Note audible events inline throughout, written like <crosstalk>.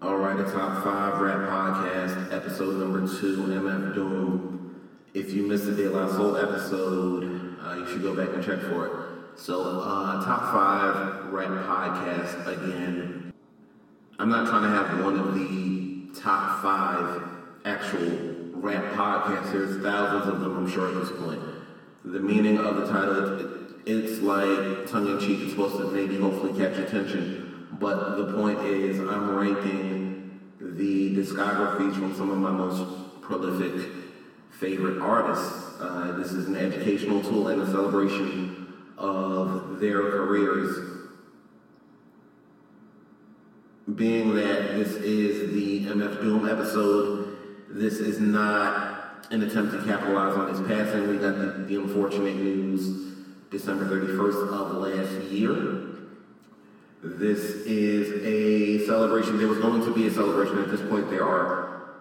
All right, the top five rap podcast, episode number two, MF Doom. If you missed the De La Soul episode, uh, you should go back and check for it. So, uh, top five rap podcast again. I'm not trying to have one of the top five actual rap podcasts. There's thousands of them, I'm sure, at this point. The meaning of the title, it's like tongue in cheek. It's supposed to maybe hopefully catch attention. But the point is, I'm ranking the discographies from some of my most prolific favorite artists. Uh, this is an educational tool and a celebration of their careers. Being that this is the MF Doom episode, this is not an attempt to capitalize on his passing. We got the, the unfortunate news December 31st of last year. This is a celebration. There was going to be a celebration. At this point, there are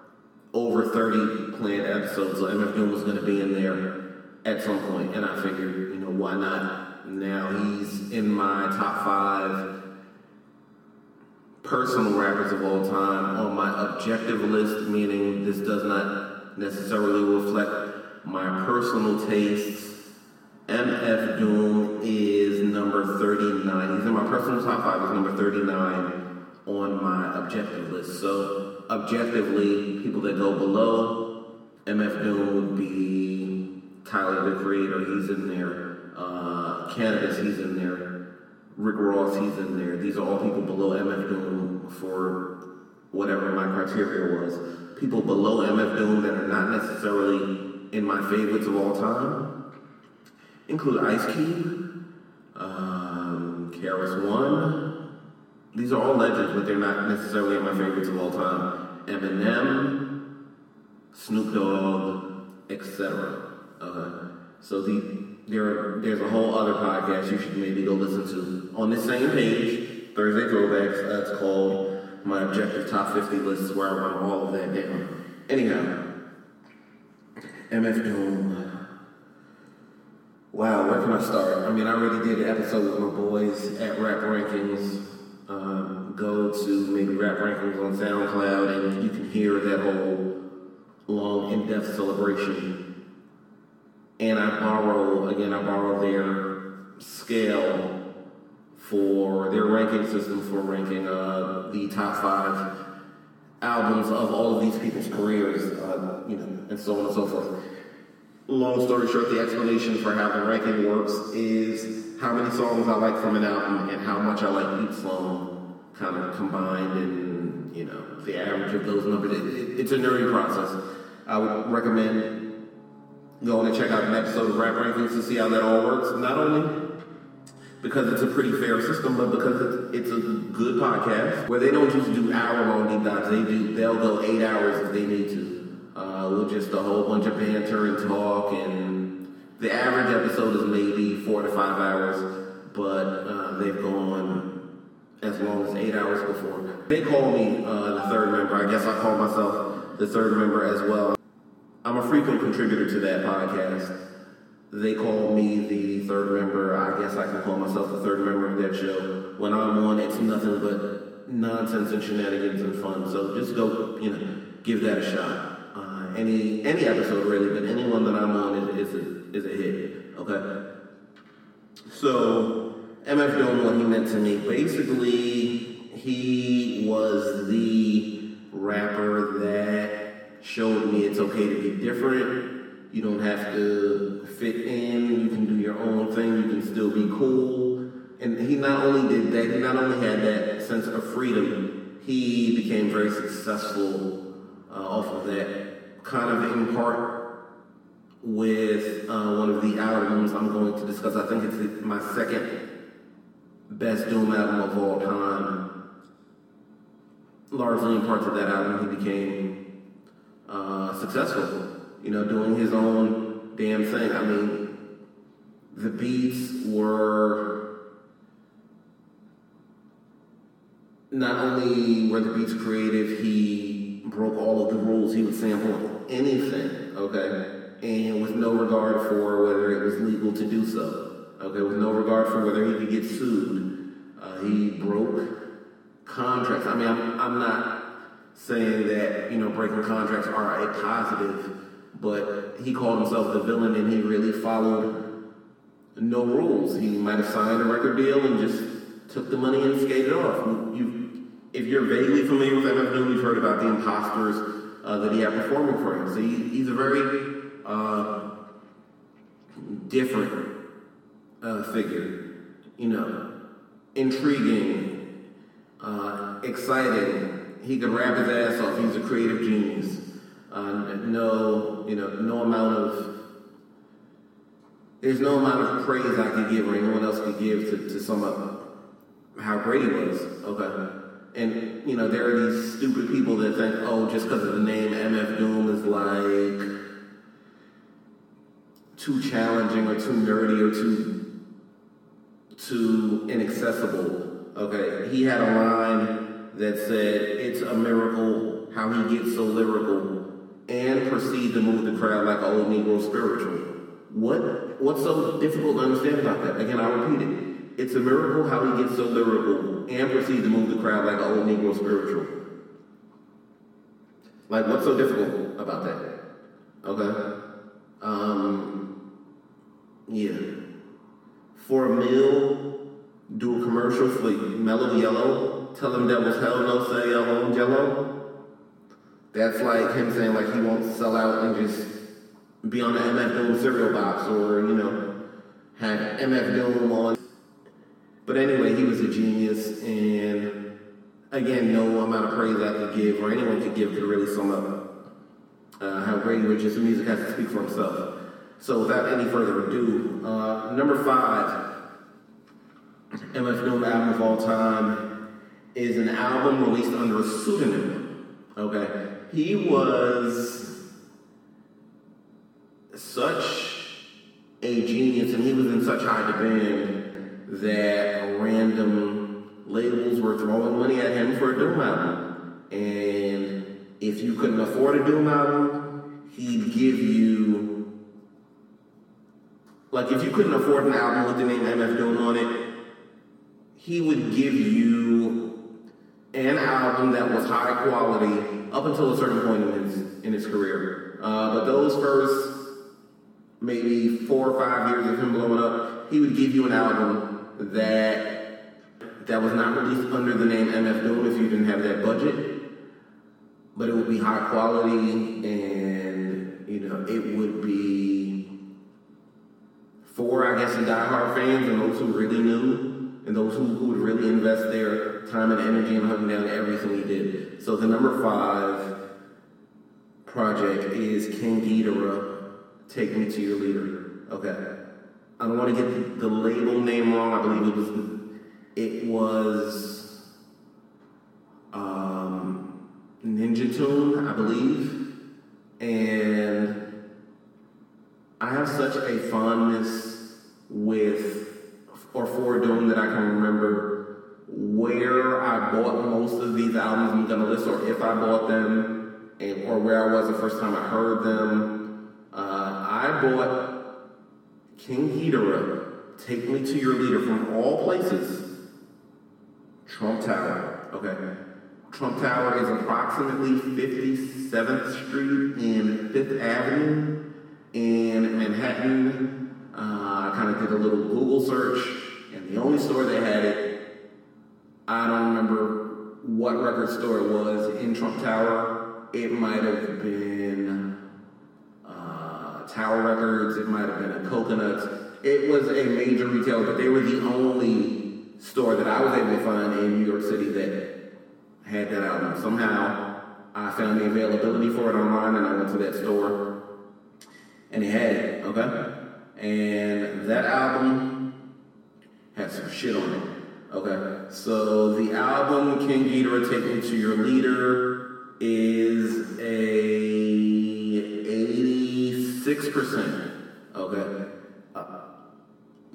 over 30 planned episodes, so MF Doom was going to be in there at some point, and I figured, you know, why not? Now he's in my top five personal rappers of all time on my objective list, meaning this does not necessarily reflect my personal tastes MF Doom is number 39. He's in my personal top five. He's number 39 on my objective list. So, objectively, people that go below MF Doom would be Tyler the Creator. He's in there. Uh, Canibus, he's in there. Rick Ross, he's in there. These are all people below MF Doom for whatever my criteria was. People below MF Doom that are not necessarily in my favorites of all time include Ice Cube, um, KRS One. These are all legends, but they're not necessarily my favorites of all time. Eminem, Snoop Dogg, etc. Uh, so the, there, there's a whole other podcast you should maybe go listen to on this same page, Thursday Throwbacks. That's called my objective top 50 lists, where I run all of that down. Anyhow, MF Doom. Wow, where can I start? I mean, I already did an episode with my boys at Rap Rankings. Um, go to maybe Rap Rankings on SoundCloud, and you can hear that whole long, in-depth celebration. And I borrow again. I borrow their scale for their ranking system for ranking uh, the top five albums of all of these people's careers, uh, you know, and so on and so forth long story short, the explanation for how the ranking works is how many songs I like from an album and how much I like each song kind of combined and, you know, the average of those numbers. It, it, it's a nerdy process. I would recommend going and check out an episode of Rap Rankings to see how that all works. Not only because it's a pretty fair system, but because it's, it's a good podcast where they don't just do hour long deep dives. They do, they'll go eight hours if they need to uh, with just a whole bunch of banter and talk. And the average episode is maybe four to five hours, but uh, they've gone as long as eight hours before. They call me uh, the third member. I guess I call myself the third member as well. I'm a frequent contributor to that podcast. They call me the third member. I guess I can call myself the third member of that show. When I'm on, it's nothing but nonsense and shenanigans and fun. So just go, you know, give that a shot any any episode really, but anyone that I'm on is, is a is a hit. Okay. So MF Doom, what he meant to me, basically, he was the rapper that showed me it's okay to be different. You don't have to fit in. You can do your own thing. You can still be cool. And he not only did that, he not only had that sense of freedom, he became very successful uh, off of that kind of in part with uh, one of the albums I'm going to discuss. I think it's my second best Doom album of all time. Largely in part to that album, he became uh, successful. You know, doing his own damn thing. I mean, the beats were not only were the beats creative, he broke all of the rules. He would sample anything, okay, and with no regard for whether it was legal to do so, okay, with no regard for whether he could get sued. Uh, he broke contracts. I mean, I'm, I'm not saying that you know breaking contracts are a positive, but he called himself the villain and he really followed no rules. He might have signed a record deal and just took the money and skated off. You, if you're vaguely familiar with MF Doom, you've heard about the imposters uh, that he had performing for him. So he, he's a very uh, different uh, figure. You know, intriguing, uh, exciting. He could rap his ass off. He's a creative genius. Uh, no, you know, no amount of there's no amount of praise I could give or anyone else could give to, to sum up how great he was. Okay. And, you know, there are these stupid people that think, oh, just because of the name MF Doom is like too challenging or too nerdy or too too inaccessible. Okay. He had a line that said, it's a miracle how he gets so lyrical and proceed to move the crowd like an old Negro spiritual. What what's so difficult to understand about that? Again, I repeat it. It's a miracle how he gets so lyrical and proceeds to move the crowd like an old Negro spiritual. Like, what's so difficult about that? Okay. Um, yeah. For a meal, do a commercial for Mellow Yellow. Tell them devils hell no say yellow jello. That's like him saying like he won't sell out and just be on the MF Doom cereal box or, you know, have MF Doom on but anyway, he was a genius, and again, no amount of praise I could give or anyone could give could really sum up uh, how great the music has to speak for himself. So without any further ado, uh, number five, MF Doom album of all time is an album released under a pseudonym. Okay, he was such a genius, and he was in such high demand that random labels were throwing money at him for a Doom album. And if you couldn't afford a Doom album, he'd give you, like, if you couldn't afford an album with the name MF Doom on it, he would give you an album that was high quality up until a certain point in his, in his career. Uh, but those first maybe four or five years of him blowing up, he would give you an album that that was not released under the name MF Doom if you didn't have that budget, but it would be high quality and you know it would be for I guess the diehard fans and those who really knew and those who, who would really invest their time and energy in hunting down everything he did. So the number five project is King Ghidorah, Take Me to Your Leader. Okay. I don't want to get the label name wrong. I believe it was it was um, Ninja Tune, I believe, and I have such a fondness with or for Doom that I can remember where I bought most of these albums I'm gonna list, or if I bought them, and, or where I was the first time I heard them. Uh, I bought King Ghidorah, take me to your leader from all places. Trump Tower. Okay. Trump Tower is approximately 57th Street and 5th Avenue in Manhattan. Uh, I kind of did a little Google search, and the only store that had it, I don't remember what record store it was in Trump Tower. It might have been Tower Records, it might have been a Coconuts. It was a major retailer, but they were the only store that I was able to find in New York City that had that album. Somehow I found the availability for it online and I went to that store and it had it, okay? And that album had some shit on it. Okay, so the album King Ghidorah Take Me to Your Leader is a 6%. Okay. Uh,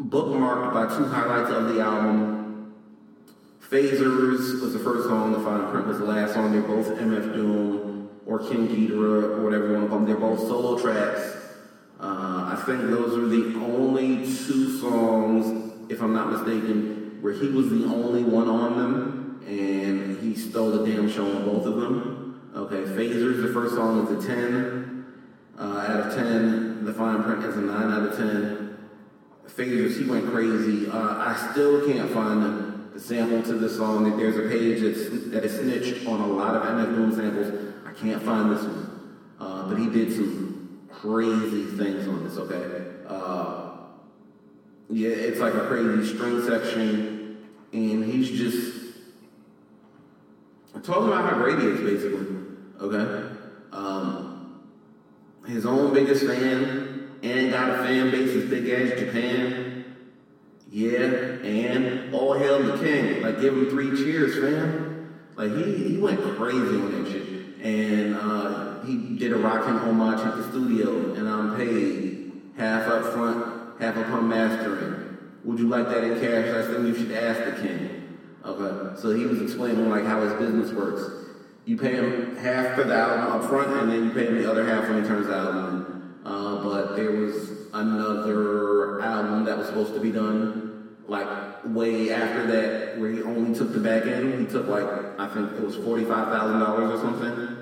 bookmarked by two highlights of the album. Fazers was the first song, The Fine Print was the last song. They're both MF Doom or King Ghidorah or whatever you want to call them. They're both solo tracks. Uh, I think those are the only two songs, if I'm not mistaken, where he was the only one on them and he stole the damn show on both of them. Okay, Fazers, the first song is a 10 uh, out of 10. The Fine Print is a 9 out of 10. Fazers, he went crazy. Uh, I still can't find the, the sample to this song. There's a page that's, that is snitched on a lot of MF Doom samples. I can't find this one. Uh, but he did some crazy things on this, okay? Uh, yeah, it's like a crazy string section, and he's just talking about how great he is, basically. Okay, um, his own biggest fan, and got a fan base as big as Japan. Yeah, and all hail the king. Like, give him three cheers, fam. Like he he went crazy on that shit, and uh, he did a rocking homage at the studio, and I'm paid half up front, half upon mastering. Would you like that in cash? That's then you should ask the king. Okay, so he was explaining like how his business works. You pay him half for the album up front, and then you pay him the other half when he turns the album in. Uh, but there was another album that was supposed to be done like way after that where he only took the back end. He took like I think it was forty five thousand dollars or something,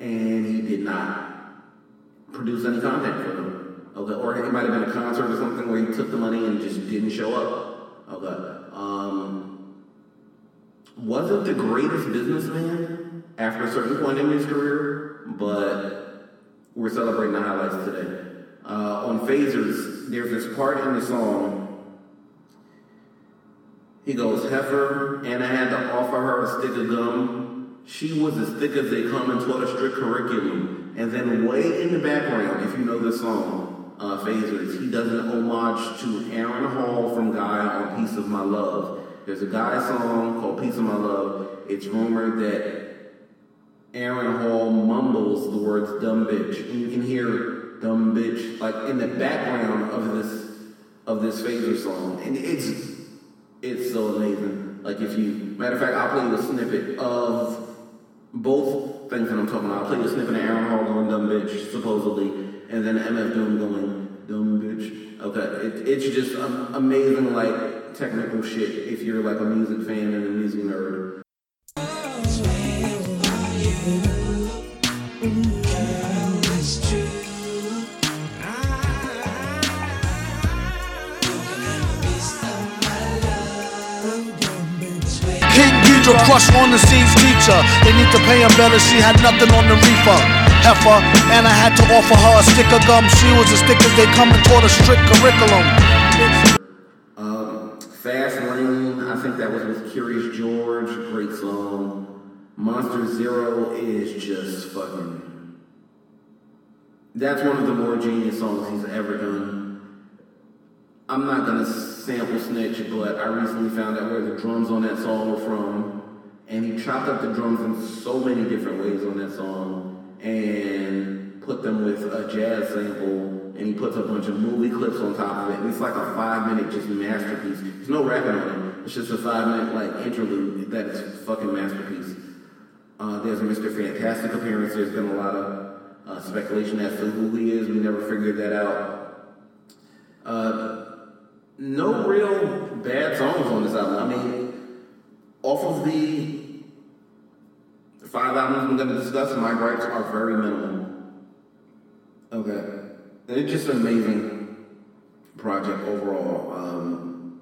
and he did not produce any content for them. Okay, or it might have been a concert or something where he took the money and just didn't show up. Okay. Um, wasn't the greatest businessman after a certain point in his career, but we're celebrating the highlights today. Uh, on Fazers, there's this part in the song. He goes, Heifer, and I had to offer her a stick of gum. She was as thick as they come and taught a strict curriculum. And then way in the background, if you know this song, uh, Fazers, he does an homage to Aaron Hall from Guy on Piece of My Love. There's a Guy song called Piece of My Love. It's rumored that Aaron Hall mumbles the words dumb bitch. And you can hear dumb bitch like in the background of this of this phaser song. And it's it's so amazing. Like if you matter of fact, I'll play you a snippet of both things that I'm talking about. I'll play you a snippet of Aaron Hall going dumb bitch, supposedly, and then MF Doom going dumb bitch. Okay. It, it's just um, amazing like technical shit if you're like a music fan and a music nerd. Ghidra crush on the scenes teacher. They need to pay him better, she had nothing on the reefer. Heifer, and I had to offer her a stick of gum. She was as thick as they come and taught a strict curriculum. Um, Fast Lane, I think that was with Curious George, great song. Monster Zero is just fucking. That's one of the more genius songs he's ever done. I'm not gonna sample snitch, but I recently found out where the drums on that song were from, and he chopped up the drums in so many different ways on that song, and put them with a jazz sample, and he puts a bunch of movie clips on top of it, and it's like a five minute just masterpiece. There's no rapping on it. It's just a five minute like interlude that is fucking masterpiece. Uh, there's a Mr. Fantastik appearance. There's been a lot of uh, speculation as to who he is. We never figured that out. Uh, no real bad songs on this album. I mean, off of the five albums we're going to discuss, my gripes are very minimal. Okay. It's just an amazing project overall. Um,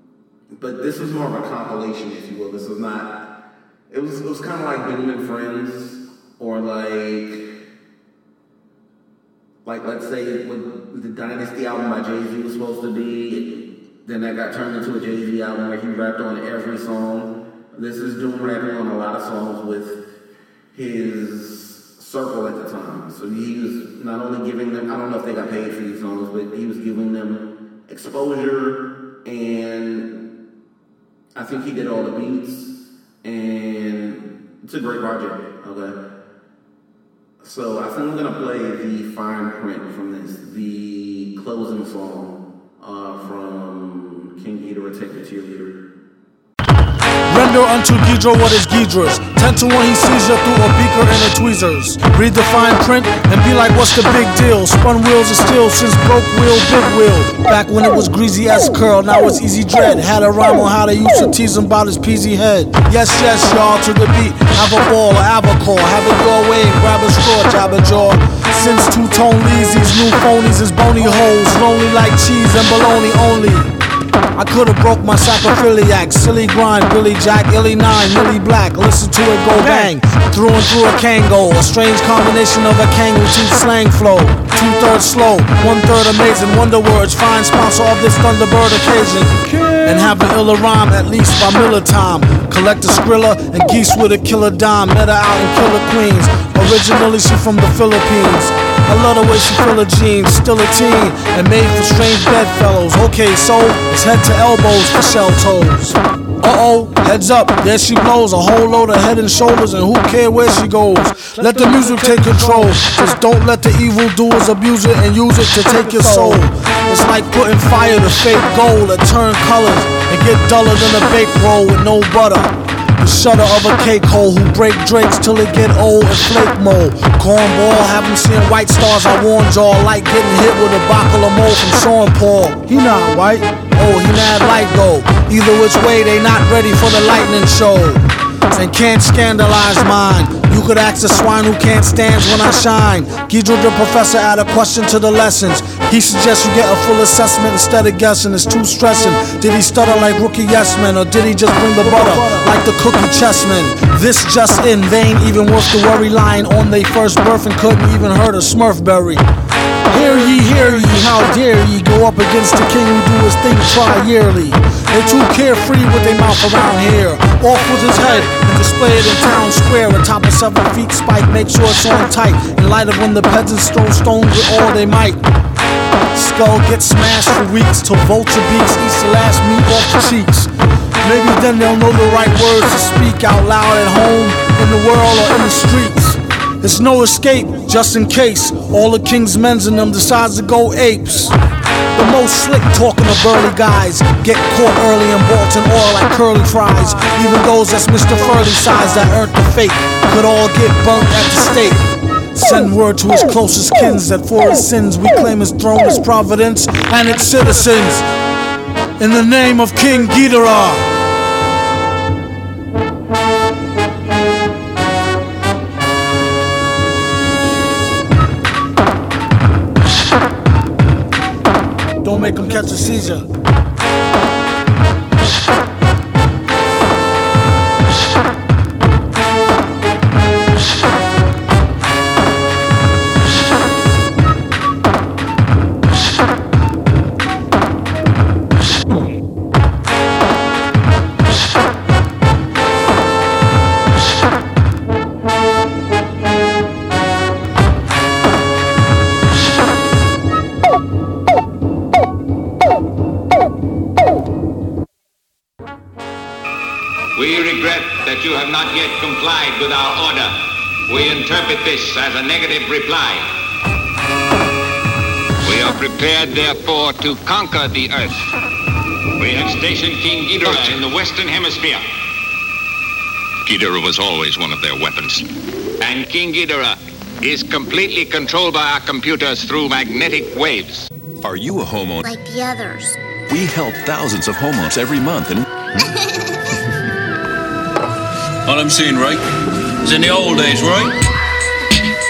but this was more of a compilation, if you will. This was not. It was. It was kind of like Doom and Friends, or like like let's say what the Dynasty album by Jay Z was supposed to be, then that got turned into a Jay Z album where he rapped on every song. This is Doom rapping on a lot of songs with his circle at the time. So he was not only giving them, I don't know if they got paid for these songs, but he was giving them exposure and I think he did all the beats and it's a great project, okay? So I think I'm gonna play the fine print from this, the closing song uh, from King Ghidorah, Take the Cheerleader. Render unto what is Ghidra's. Ten to one he sees you through a beaker and a tweezers. Read the fine print and be like, what's the big deal? Spun wheels of steel since broke wheel, big wheel. Back when it was greasy as curl, now it's easy dread. Had a rhyme on how they used to tease him about his peasy head. Yes, yes, y'all, to the beat. Have a ball, have a call. Have it your way, grab a straw, jab a jaw. Since two-tone leads, these new phonies is bony holes. Lonely like cheese and bologna only. I could've broke my sacroiliac, silly grind, Billy Jack, Illy Nine, Millie Black. Listen to it go bang, through and through a Kangol. A strange combination of a Kang with two slang flow. Two thirds slow, one third amazing. Wonder words, fine sponsor of this Thunderbird occasion. And have an iller rhyme at least by Miller time. Collect a Skrilla and geese with a killer dime. Met her out in Killer Queens. Originally she from the Philippines. I love the way she fill her jeans, still a teen, and made for strange bedfellows. Okay, so it's head to elbows for shell toes. Uh oh, heads up, there she blows a whole load of head and shoulders, and who care where she goes? Let the music take control. Just don't let the evil doers abuse it and use it to take your soul. It's like putting fire to fake gold that turn colors and get duller than a baked roll with no butter. The shutter of a cake hole who break drakes till it get old and flake mold. Cornball, haven't seen white stars, I warned y'all. Like getting hit with a bottle of mold from Sean Paul. He not white, oh, he mad light though. Either which way, they not ready for the lightning show. And can't scandalize mine. Could ask a swine who can't stand when I shine. Ghidra the professor add a question to the lessons. He suggests you get a full assessment instead of guessing. It's too stressing. Did he stutter like rookie yes men, or did he just bring the butter like the cookie chessman? This just in, vain, even worth the worry. Lying on they first birth and couldn't even hurt a Smurfberry. Hear ye, hear ye, how dare ye go up against the king who do his thing tri yearly? They too carefree with their mouth around here. Off with his head and display it in town square atop a seven feet spike. Make sure it's on tight in light of when the peasants throw stones with all they might. Skull gets smashed for weeks till vulture beaks eats the last meat off the cheeks. Maybe then they'll know the right words to speak out loud at home, in the world, or in the streets. There's no escape, just in case all the king's men's in them decides to go apes. The most slick talking to burly guys get caught early in Bolton oil like curly fries. Even those that's Mr. Furley size that earned the fate could all get burnt at the stake. Send word to his closest kins that for his sins we claim his throne, his providence, and its citizens. In the name of King Ghidorah. Don't make him catch a seizure. We this as a negative reply. We are prepared, therefore, to conquer the Earth. We have stationed King Ghidorah in the Western Hemisphere. Ghidorah was always one of their weapons. And King Ghidorah is completely controlled by our computers through magnetic waves. Are you a homeowner? like the others. We help thousands of homeowners every month, and <laughs> All I'm saying, right, is in the old days, right?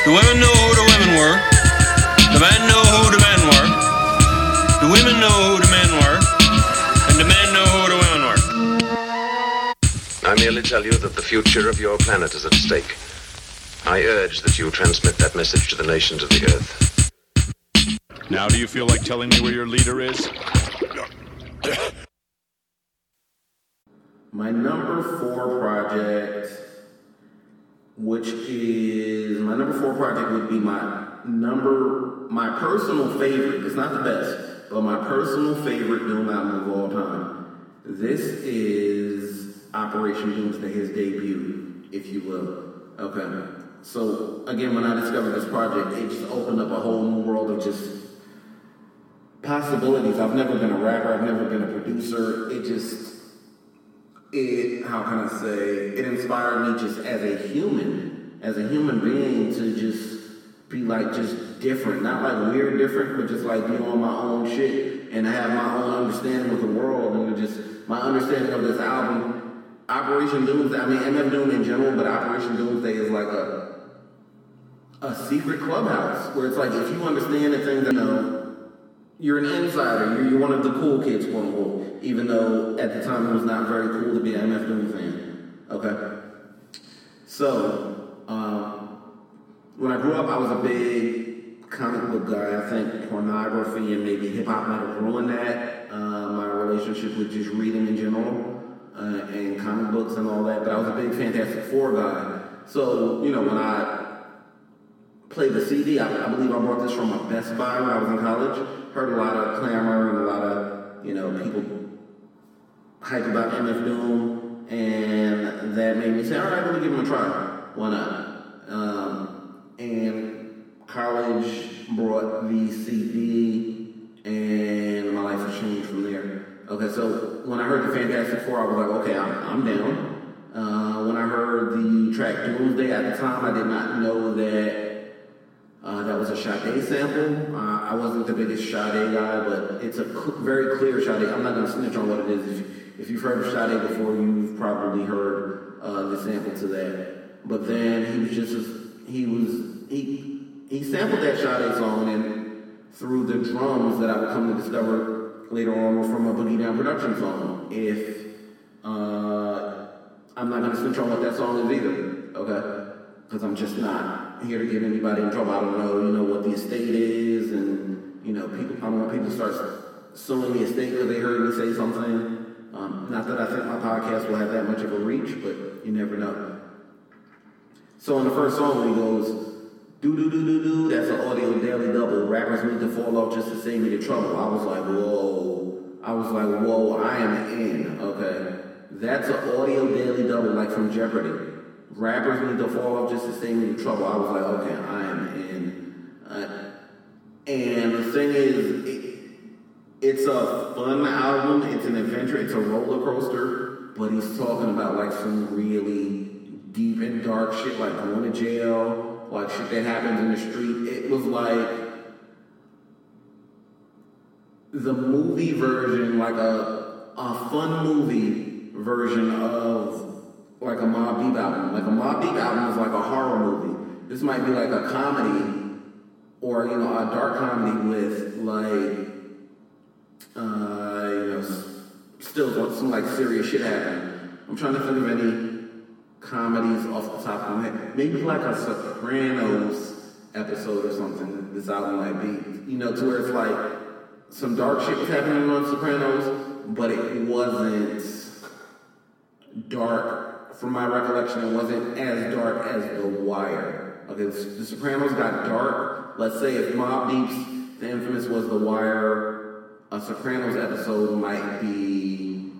The women know who the women were. The men know who the men were. The women know who the men were. And the men know who the women were. I merely tell you that the future of your planet is at stake. I urge that you transmit that message to the nations of the Earth. Now, do you feel like telling me where your leader is? My number four project, which is my number four project, would be my number, my personal favorite. It's not the best, but my personal favorite film album of all time. This is Operation Doomsday, his debut, if you will. Okay. So again, when I discovered this project, it just opened up a whole new world of just possibilities. I've never been a rapper. I've never been a producer. It just it how can I say it inspired me just as a human, as a human being to just be like just different, not like weird different, but just like be on my own shit and have my own understanding of the world and just my understanding of this album. Operation Doomsday, I mean MF Doom in general, but Operation Doomsday is like a a secret clubhouse where it's like if you understand the things you know, you're an insider. You're, you're one of the cool kids, quote unquote. Even though at the time it was not very cool to be an MF Doom fan. Okay. So um, when I grew up, I was a big comic book guy. I think pornography and maybe hip hop might have ruined that. Uh, my relationship with just reading in general uh, and comic books and all that. But I was a big Fantastic Four guy. So you know when I played the CD. I, I, believe I bought this from a Best Buy when I was in college. Heard a lot of clamor and a lot of, you know, people hype about MF Doom, and that made me say, all right, let me give him a try. Why not? Um, and college brought the CD, and my life has changed from there. Okay, so when I heard the Fantastic Four, I was like, okay, I'm, I'm down. Uh, when I heard the track Doomsday at the time, I did not know that uh, that was a Sade sample. Uh, I wasn't the biggest Sade guy, but it's a cl- very clear Sade. I'm not going to snitch on what it is. If, you've heard of Sade before, you've probably heard uh, the sample to that. But then he was just, he was, he, he sampled that Sade song and through the drums that I would come to discover later on were from a Boogie Down production song. If, uh, I'm not to snitch on what that song is either, okay? Because I'm just not here to get anybody in trouble. I don't know, you know, what the estate is, and you know, people. I don't want people to start suing the estate because they heard me say something. Um, not that I think my podcast will have that much of a reach, but you never know. So in the first song, he goes, do do do do do. That's an audio daily double. Rappers need to fall off just to save me the trouble. I was like, whoa. I was like, whoa. I am in. Okay, that's an audio daily double, like from Jeopardy rappers need to fall off just to stay the trouble. I was like, okay, I am in. Uh, and the thing is, it's a fun album. It's an adventure. It's a roller coaster. But he's talking about like some really deep and dark shit, like going to jail, like shit that happens in the street. It was like the movie version, like a a fun movie version of like a Mobb Deep album. Like a Mobb Deep album is like a horror movie. This might be like a comedy or you know a dark comedy with like uh, you know still some like serious shit happening. I'm trying to think of any comedies off the top of my head. Maybe like a Sopranos episode or something. This album might be you know to where it's like some dark shit was happening on Sopranos, but it wasn't dark from my recollection, it wasn't as dark as The Wire. Okay, The Sopranos got dark. Let's say if Mobb Deep's The Infamous was The Wire, a Sopranos episode might be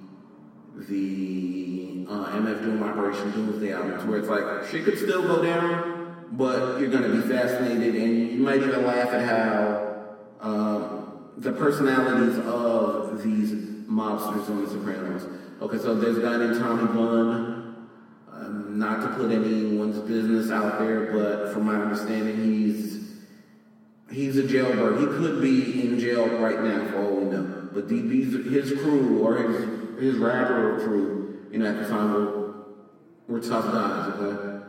the uh, MF Doom Operation Doomsday album, where it's like she could still go down, but you're gonna be fascinated and you might even laugh at how uh, the personalities of these mobsters on The Sopranos. Okay, so there's a guy named Tommy Gunn not to put anyone's business out there, but from my understanding, he's he's a jailbird. He could be in jail right now, for all we know. But these, his crew or his his rapper crew, you know, at the time were, were tough guys. Okay.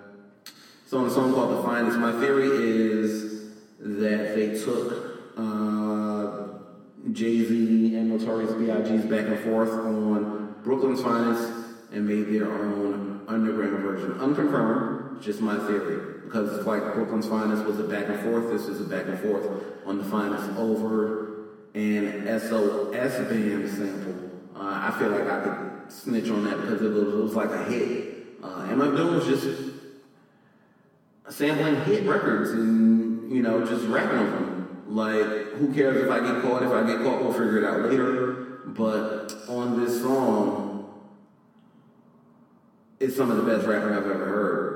So on a song called "The Finest," my theory is that they took uh, Jay Z and Notorious B.I.G.'s back and forth on Brooklyn's Finest and made their own underground version. Unconfirmed, just my theory. Because it's like Brooklyn's Finest was a back and forth, this is a back and forth on the Finest over and SOS band sample. Uh, I feel like I could snitch on that because it was, it was like a hit. Uh, MF Doom was just sampling hit records and, you know, just rapping on them. Like, who cares if I get caught? If I get caught, we'll figure it out later. But on this song, it's some of the best rapping I've ever heard.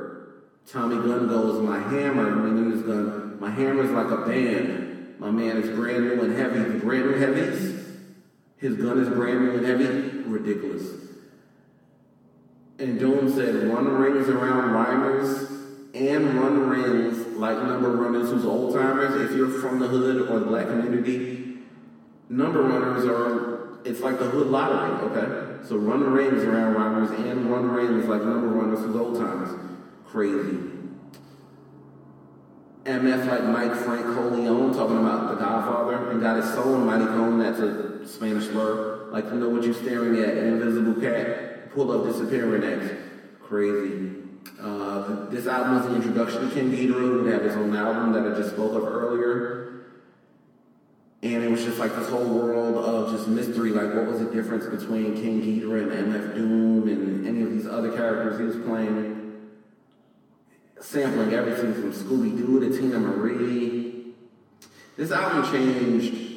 Tommy Gunn goes, my hammer, my name is Gun, my hammer's like a band. My man is brand new and heavy. Brand new heavies, his gun is brand new and heavy, ridiculous. And Doom said, run rings around rhymers and run rings like number runners who's old timers. If you're from the hood or the black community, number runners are, it's like the hood lottery, okay? So run rings around rhymers and run rings like number runners who's old timers. Crazy. MF like Mike Frank Corleone talking about the Godfather and got his soul in Mighty Cone, that's a Spanish slur. Like, you know what you're staring at, an invisible cat, pull up disappearing next. Crazy. Uh, this album was the introduction to King Ghidorah, who had his own album that I just spoke of earlier. And it was just like this whole world of just mystery, like what was the difference between King Ghidorah and MF Doom and any of these other characters he was playing sampling everything from Scooby Doo to Teena Marie. This album changed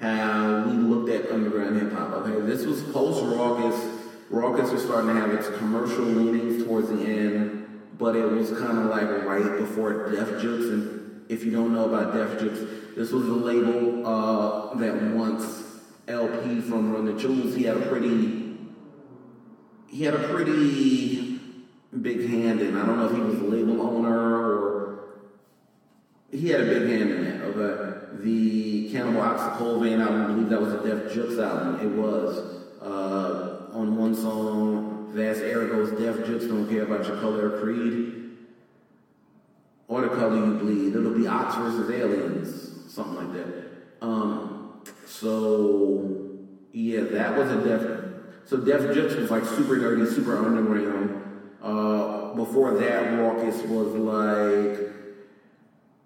how we looked at underground hip hop. Okay, this was post Rawkus. Rawkus was starting to have its commercial leanings towards the end, but it was kind of like right before Def Jux. And if you don't know about Def Jux, this was a label uh, that once El-P from Run the Jewels, he had a pretty, he had a pretty big hand in. I don't know if he was the label owner or he had a big hand in that. Okay, the Cannibal Ox Cold Vein album, I believe that was a Def Jux album. It was uh, on one song, Vast Aire goes Def Jux don't care about your color or creed or the color you bleed. It'll be Ox versus Aliens, something like that. Um, so yeah, that was a Def. So Def Jux was like super nerdy, super underground. Uh, before that, Rawkus was like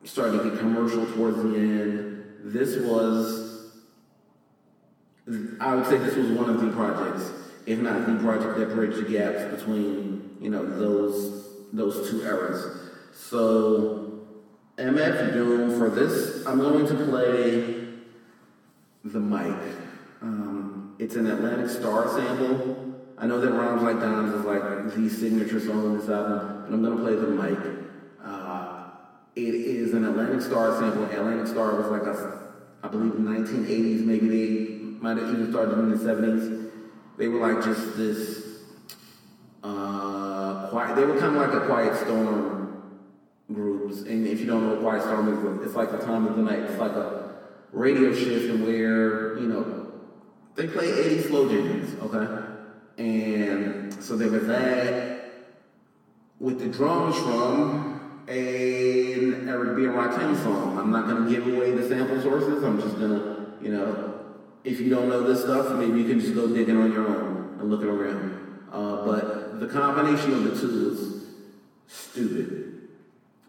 starting to get commercial towards the end. This was, I would say, this was one of the projects, if not the project that bridged the gaps between you know those those two eras. So, MF Doom for this, I'm going to play the mic. Um, it's an Atlantic Starr sample. I know that Rhymes Like Dimes is like the signature song on this album, but I'm gonna play the mic. Uh, it is an Atlantic Starr sample. Atlantic Starr was like a, I believe, 1980s. Maybe they might have even started in the 70s. They were like just this uh, quiet. They were kind of like a Quiet Storm groups. And if you don't know what Quiet Storm is, it's like the time of the night. It's like a radio shift and where you know they play 80s slow jams. Okay. And so there was that. With the drums from an Eric B. and Rakim song. I'm not to give away the sample sources. I'm just to, you know, if you don't know this stuff, maybe you can just go digging on your own and looking around. Uh, but the combination of the two is stupid.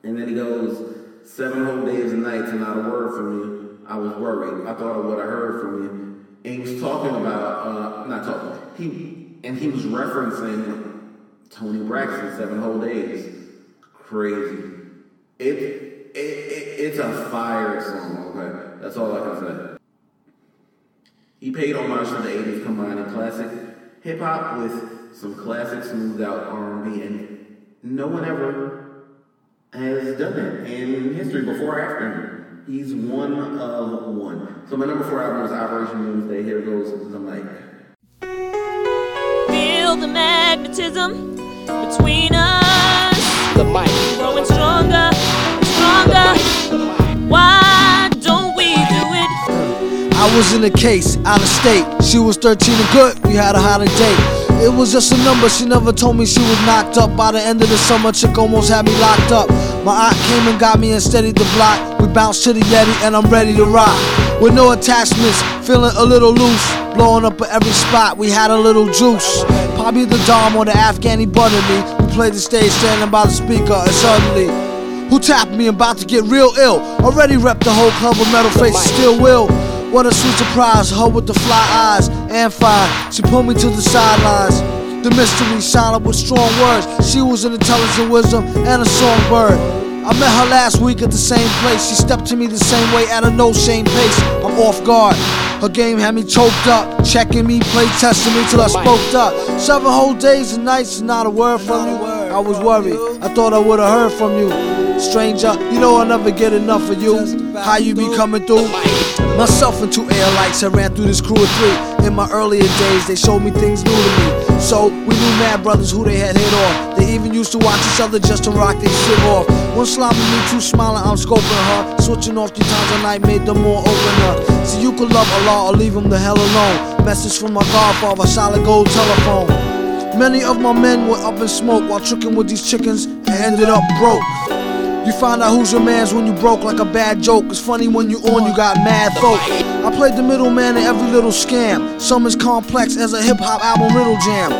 And then he goes, seven whole days and nights and not a word from you. I was worried. I thought of what I heard from you. And he was talking about, uh, not talking, he and he was referencing Toni Braxton, Seven Whole Days. Crazy. It, it, it it's a fire song, okay? That's all I can say. He paid homage to the 80s, combining classic hip hop with some classic smoothed out R&B, and no one ever has done that in history before or after him. He's one of one. So my number four album was Operation Doomsday. Here goes the mic feel the magnetism between us. The mic. Growing stronger, stronger. Why don't we do it? I was in a case, out of state. She was 13 and good, we had a holiday. It was just a number, she never told me she was knocked up. By the end of the summer, chick almost had me locked up. My aunt came and got me and steadied the block. We bounced to the Yeti and I'm ready to rock. With no attachments, feeling a little loose. Blowing up at every spot, we had a little juice. Probably the Dom or the Afghani buttered me. We played the stage standing by the speaker and suddenly. Who tapped me? about to get real ill. Already repped the whole club with metal faces, still will. What a sweet surprise, her with the fly eyes and fine. She pulled me to the sidelines. The mystery silent with strong words. She was an intelligent wisdom and a songbird. I met her last week at the same place. She stepped to me the same way at a no shame pace. I'm off guard. Her game had me choked up, checking me, play testing me till I spoke up. Seven whole days and nights, not a word from you. I was worried, I thought I would've heard from you. Stranger, you know I'll never get enough of you. How you be coming through? Myself and two air lights, I ran through this crew of three. In my earlier days, they showed me things new to me. So we knew mad brothers who they had hit off. They even used to watch each other just to rock their shit off. One slopping me, two smiling, I'm scoping her. Switching off three times a night made them more open up. So you could love Allah or leave him the hell alone. Message from my godfather, solid gold telephone. Many of my men were up in smoke while tricking with these chickens and ended up broke. You find out who's your man's when you broke like a bad joke. It's funny when you on, you got mad folk. I played the middleman in every little scam. Some as complex as a hip hop album riddle jam.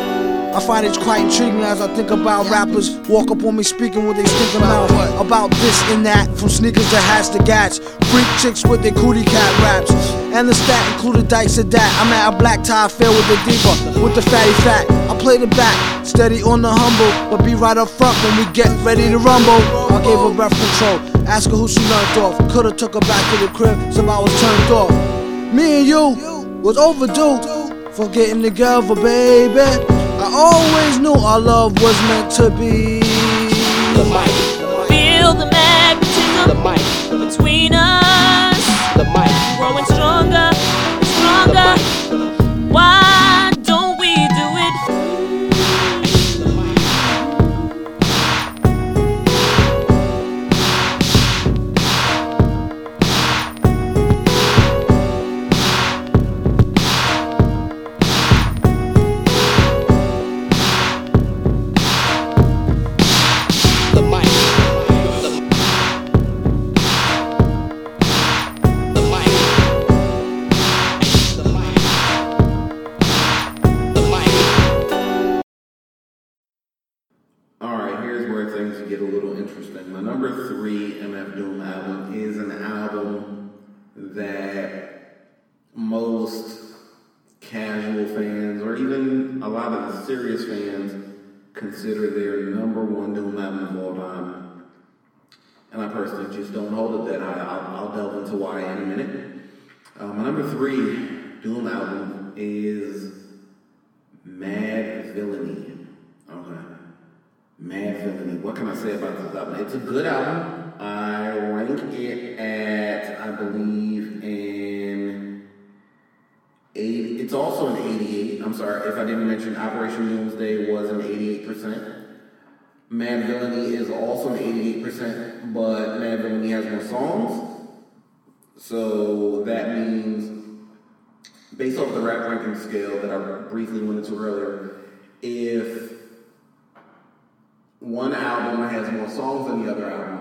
I find it quite intriguing as I think about rappers walk up on me speaking what they stinking mouth about this and that, from sneakers to hats to gats, freak chicks with their cootie cat raps, and the stat included dice at that. I'm at a black tie fair with the diva, with the fatty fat. I play the back, steady on the humble, but be right up front when we get ready to rumble. I gave her breath control, ask her who she learned off. Coulda took her back to the crib, so I was turned off. Me and you was overdue for getting together, baby. I always knew our love was meant to be. The mic, Feel the Doom album is an album that most casual fans, or even a lot of the serious fans, consider their number one Doom album of all time. And I personally just don't hold it that high. I'll, I'll delve into why in a minute. Uh, my number three Doom album is Madvillainy. Okay. Madvillainy. What can I say about this album? It's a good album. I rank it at, I believe, in eight. It's also an 88. I'm sorry if I didn't mention Operation Doomsday was an 88%. Madvillainy is also an 88%, but Madvillainy has more songs. So that means, based off the rap ranking scale that I briefly went into earlier, if one album has more songs than the other album,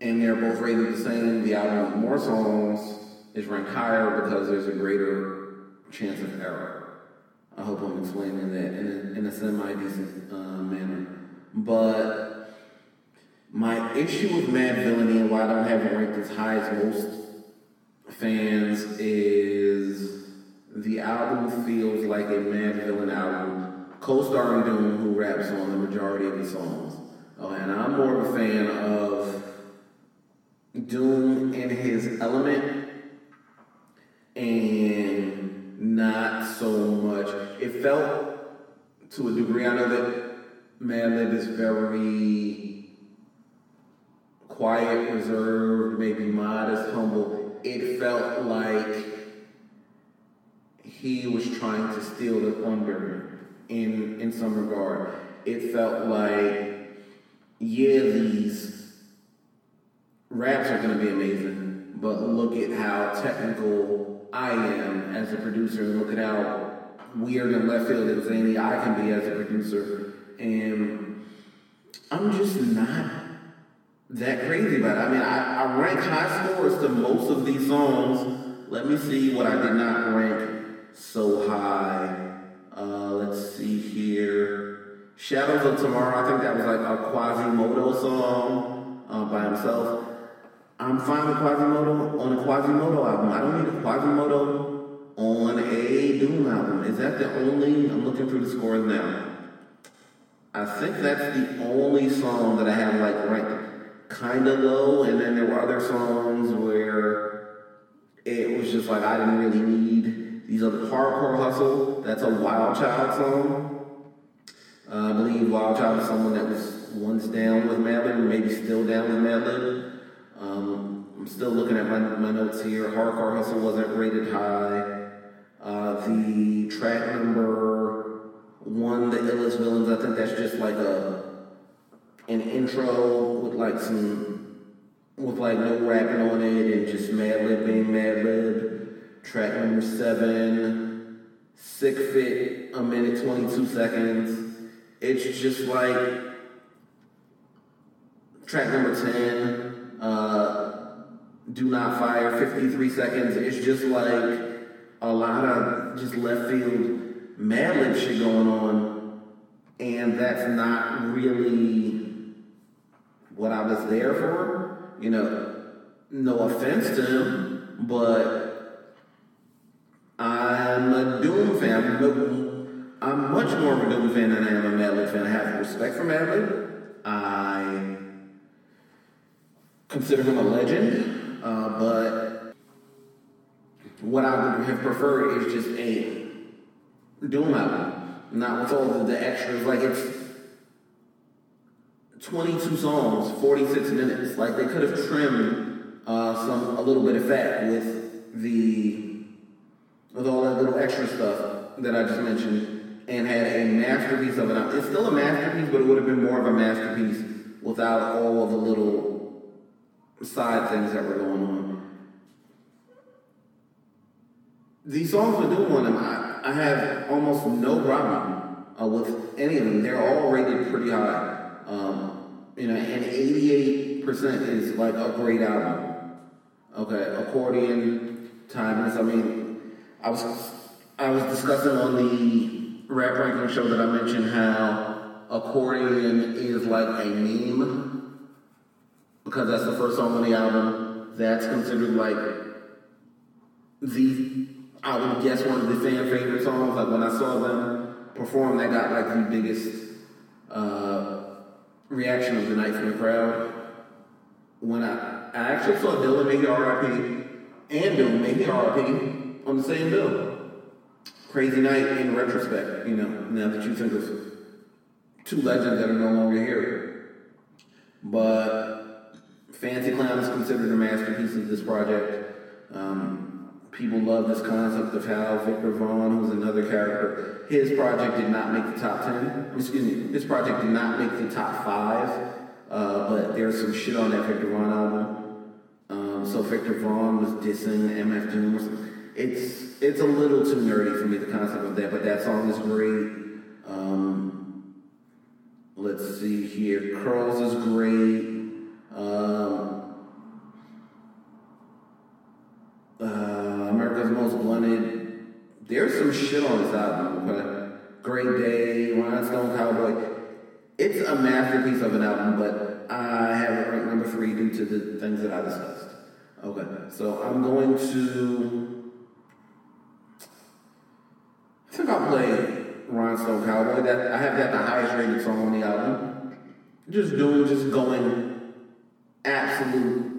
and they're both rated the same, the album with more songs is ranked higher because there's a greater chance of error. I hope I'm explaining that in a, in a semi decent uh, manner. But my issue with Madvillainy and why I don't have it ranked as high as most fans is the album feels like a Madvillain album, co-starring Doom, who raps on the majority of the songs. Oh, and I'm more of a fan of Doom in his element and not so much. It felt to a degree, I know that Madlib is very quiet, reserved, maybe modest, humble. It felt like he was trying to steal the thunder in in some regard. It felt like, yeah, these raps are gonna be amazing, but look at how technical I am as a producer, look at how weird and left field and zany I can be as a producer. And I'm just not that crazy about it. I mean, I, I rank high scores to most of these songs. Let me see what I did not rank so high. Uh, let's see here. Shadows of Tomorrow, I think that was like a Quasimoto song uh, by himself. I'm fine with Quasimoto on a Quasimoto album. I don't need a Quasimoto on a Doom album. Is that the only? I'm looking through the scores now. I think that's the only song that I have like ranked kind of low, and then there were other songs where it was just like I didn't really need these other hardcore hustle. That's a Wildchild song. Uh, I believe Wildchild is someone that was once down with Madlib, maybe still down with Madlib. Um, I'm still looking at my, my notes here. Hardcore Hustle wasn't rated high. Uh, the track number one, the illest villains. I think that's just like a an intro with like some with like no rapping on it and just Madlib being Madlib. Track number seven, sick fit, a minute twenty two seconds. It's just like track number ten. Uh, do not fire 53 seconds. It's just like a lot of just left field mad shit going on and that's not really what i was there for. You know no offense to him but i'm a doom fan. I'm, I'm much more of a doom fan than i am a mad fan. I have respect for mad i consider him a legend uh, but what I would have preferred is just a Doom album, not with all of the extras. Like it's 22 songs, 46 minutes. Like they could have trimmed uh, some a little bit of fat with the with all that little extra stuff that I just mentioned, and had a masterpiece of it. It's still a masterpiece, but it would have been more of a masterpiece without all of the little side things that were going on. These songs are doing them. I, I have almost no problem uh, with any of them. They're all rated pretty high. Um, you know, and 88% is like a great album. Okay, accordion, timeless. I mean, I was I was discussing on the rap ranking show that I mentioned how accordion is like a meme because that's the first song on the album. That's considered like the I would guess one of the fan favorite songs. Like when I saw them perform, that got like the biggest uh, reaction of the night from the crowd. When I, I actually saw Dylan make R.I.P. and Doom make R.I.P. on the same bill. Crazy night in retrospect, you know, now that you think of two legends that are no longer here. But Fancy Clown is considered a masterpiece of this project. Um, people love this concept of how Viktor Vaughn, who's another character, his project did not make the top 10. Excuse me, his project did not make the top five, uh, but there's some shit on that Viktor Vaughn album. Um, so Viktor Vaughn was dissing MF Doom. It's, it's a little too nerdy for me, the concept of that, but that song is great. Um, let's see here. Curls is great. Um, uh, America's Most Blunted. There's some shit on this album. Okay? Great Day, Rhinestone Cowboy. It's a masterpiece of an album, but I have it ranked number three due to the things that I discussed. Okay, so I'm going to. I think I'll play Rhinestone Cowboy. That I have that the highest rated song on the album. Just doing, just going absolute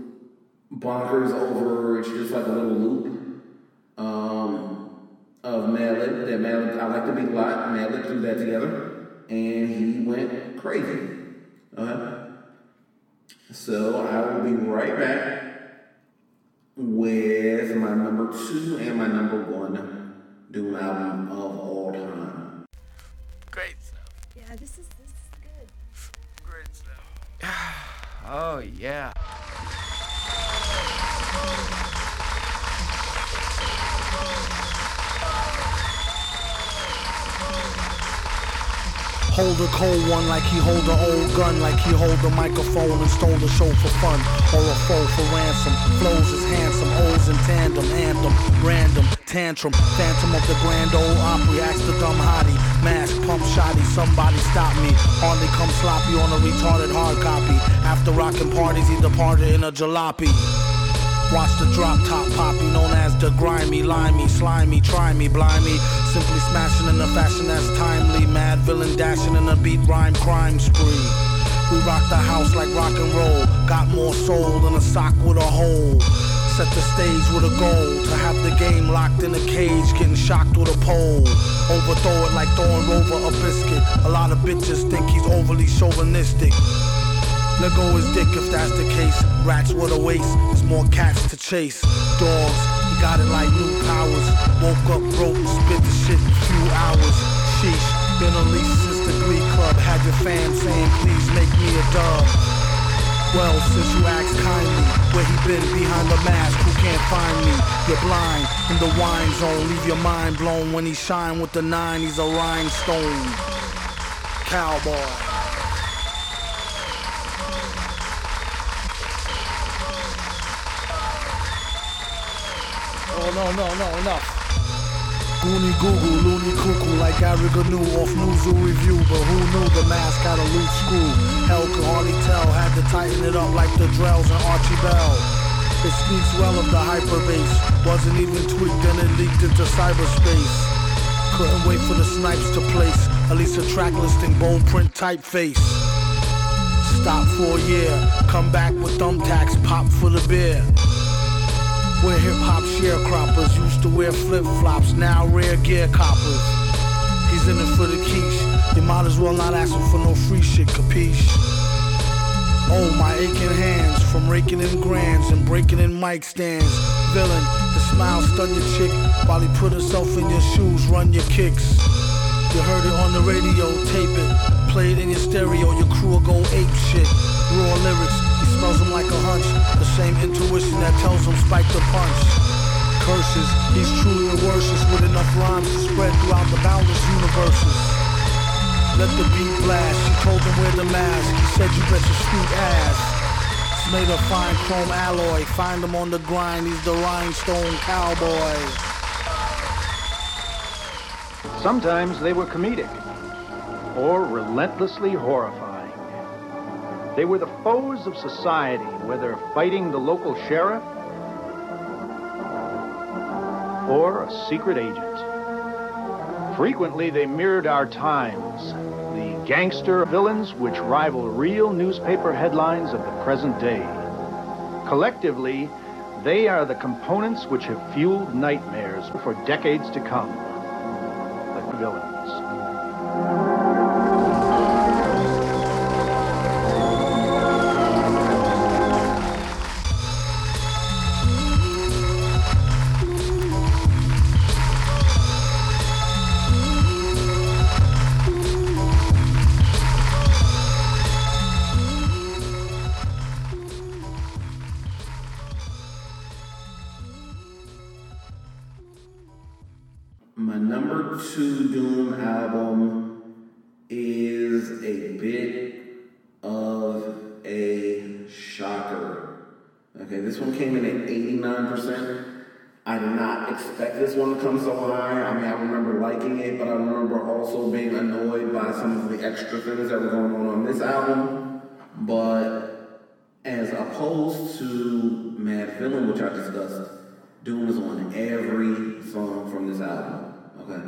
bonkers over. It's just like a little loop um, of Madlib. That Madlib, I like the beat a lot. Madlib threw that together, and he went crazy. Uh-huh. So I will be right back with my number two and my number one Doom album of all time. Great stuff. Yeah, this is oh yeah. Hold a cold one like he hold an old gun, like he hold a microphone and stole the show for fun, or a foe for ransom. Flows is handsome, O's in tandem, anthem, random, tantrum, phantom of the grand old opry. Ask the dumb hottie, mask, pump shotty, somebody stop me. Hardly come sloppy on a retarded hard copy. After rocking parties, he departed in a jalopy. Watch the drop top poppy, known as the grimy, limey, slimy, try me, blimey. Simply smashing in a fashion that's timely. Mad villain dashing in a beat rhyme crime spree. We rock the house like rock and roll. Got more soul than a sock with a hole. Set the stage with a goal to have the game locked in a cage, getting shocked with a pole. Overthrow it like throwing Rover a biscuit. A lot of bitches think he's overly chauvinistic. Let go his dick if that's the case. Rats with a waste. there's more cats to chase. Dogs, he Got it like new powers. Woke up broke, spit the shit in a few hours. Sheesh, been unleashed since the Glee Club. Had your fam saying, please make me a dub. Well, since you asked kindly, where he been behind the mask? Who can't find me? You're blind in the wine zone. Leave your mind blown when he shine with the nine. He's a rhinestone cowboy. No no no no enough. Goonie goo goo, loony cuckoo like Gary Gnu off Newsoo Review. But who knew the mask had a loose screw? Hell could hardly tell, had to tighten it up like the Drells and Archie Bell. It speaks well of the hyperbase. Wasn't even tweaked and it leaked into cyberspace. Couldn't wait for the snipes to place. At least a track listing, bold print typeface. Stop for a year, come back with thumbtacks, pop for the beer. We're hip hop sharecroppers, used to wear flip flops, now rare gear coppers. He's in it for the quiche, you might as well not ask him for no free shit, capiche? Oh, my aching hands from raking in grands and breaking in mic stands. Villain, the smile stun your chick while he put himself in your shoes, run your kicks. You heard it on the radio, tape it, play it in your stereo, your crew will go ape shit. Raw lyrics, smells them like a hunch, the same intuition that tells him spike the punch. Curses, he's truly a worship with enough rhymes to spread throughout the boundless universes. Let the beat blast, she told him wear the mask, he said you bet your sweet ass. Made of fine chrome alloy, find him on the grind, he's the rhinestone cowboy. Sometimes they were comedic or relentlessly horrifying. They were the foes of society, whether fighting the local sheriff or a secret agent. Frequently, they mirrored our times, the gangster villains which rival real newspaper headlines of the present day. Collectively, they are the components which have fueled nightmares for decades to come the. Expect this one to come so high. I mean, I remember liking it, but I remember also being annoyed by some of the extra things that were going on on this album. But as opposed to Madvillain, which I discussed, Doom is on every song from this album. Okay,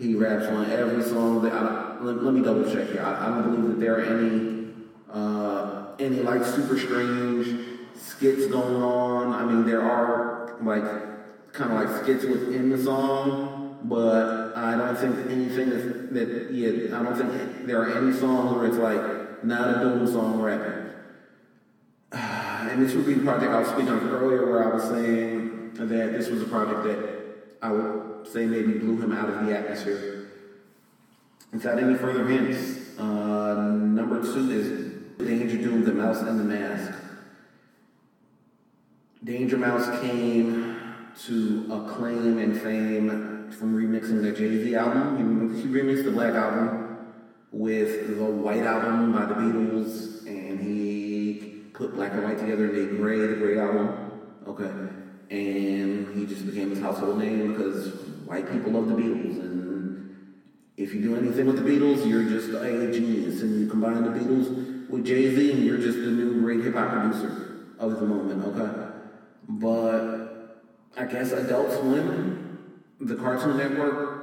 he raps on every song. That I, let, let me double check here. I, I don't believe that there are any uh, any like super strange skits going on. I mean, there are like kind of like skits within the song, but I don't think anything that yeah. I don't think there are any songs where it's like not a Doom song rapping. <sighs> And this would be the project I was speaking of earlier, where I was saying that this was a project that I would say maybe blew him out of the atmosphere. Without any further hints, uh, number two is Danger Doom, The Mouse and the Mask. Danger Mouse came to acclaim and fame from remixing the Jay Z album. He, he remixed the Black album with the White album by the Beatles, and he put Black and White together and made Gray, the Gray album. Okay. And he just became his household name because white people love the Beatles. And if you do anything with the Beatles, you're just a genius. And you combine the Beatles with Jay Z, and you're just the new great hip hop producer of the moment. Okay. But I guess Adult Swim, the Cartoon Network,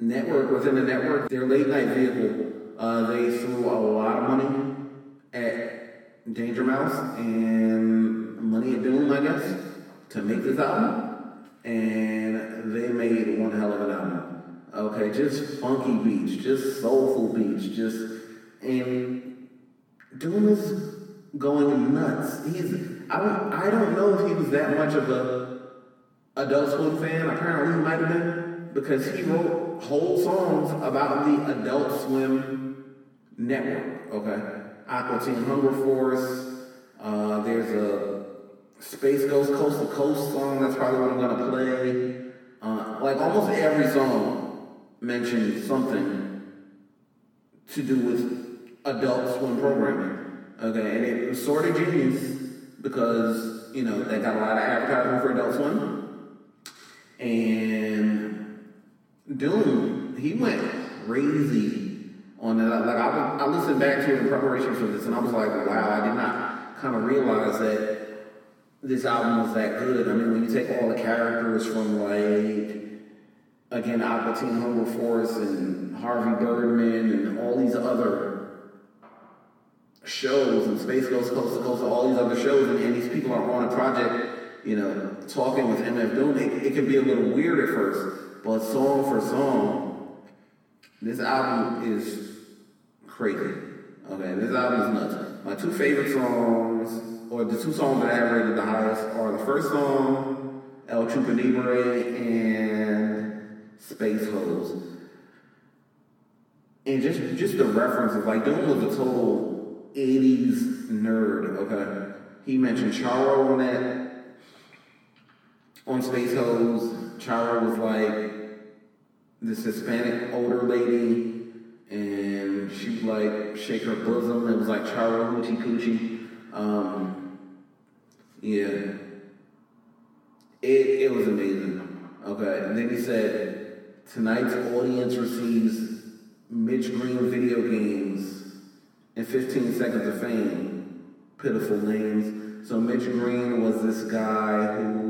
network within the network, their late night vehicle, uh, they threw a lot of money at Danger Mouse and Money at Doom, I guess, to make this album. And they made one hell of an album. Okay, just funky beats, just soulful beats, just and Doom is going nuts. He's I don't I don't know if he was that much of a Adult Swim fan. Apparently, he might have been because he wrote whole songs about the Adult Swim network. Okay, Aqua Teen Hunger Force. Uh, there's a Space Ghost Coast to Coast song. That's probably what I'm gonna play. Uh, like almost every song mentioned something to do with Adult Swim programming. Okay, and it was sort of genius because you know they got a lot of advertising for Adult Swim, and Doom he went crazy on that. Like I, I listened back to it in preparation for this, and I was like, wow, I did not kind of realize that this album was that good. I mean, when you take all the characters from like again Teen Hunger Force and Harvey Birdman and all these other shows and Space Ghost Coast to Coast, all these other shows, and, and these people are on a project, you know, talking with MF Doom. It, it can be a little weird at first, but song for song, this album is crazy. Okay, this album is nuts. My two favorite songs, or the two songs that I have rated the highest, are the first song, El Chupa and Space Ho's. And just just the references, like Doom was a total 80s nerd, okay? He mentioned Charo on that, on Space Ho's. Charo was like this Hispanic older lady, and she would like shake her bosom. It was like Charo Hoochie Coochie. Um, yeah. It, it was amazing. Okay. And then he said, tonight's audience receives Mitch Green video games and 15 seconds of fame. Pitiful names. So Mitch Green was this guy who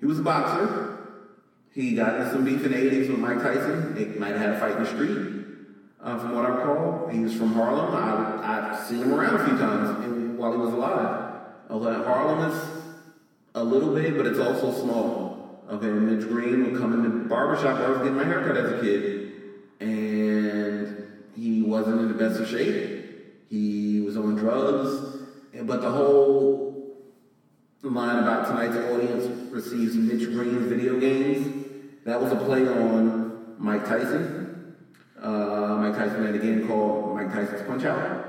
he was a boxer. He got in some beef in the 80s with Mike Tyson. They might have had a fight in the street. Uh, from what I recall, he was from Harlem. I, I've seen him around a few times while he was alive. Okay, Harlem is a little big, but it's also small. Okay, Mitch Green would come in the barbershop where I was getting my haircut as a kid, and he wasn't in the best of shape. He was on drugs, but the whole line about tonight's audience receives Mitch Green's video games. That was a play on Mike Tyson. Uh, Mike Tyson had a game called Mike Tyson's Punch Out.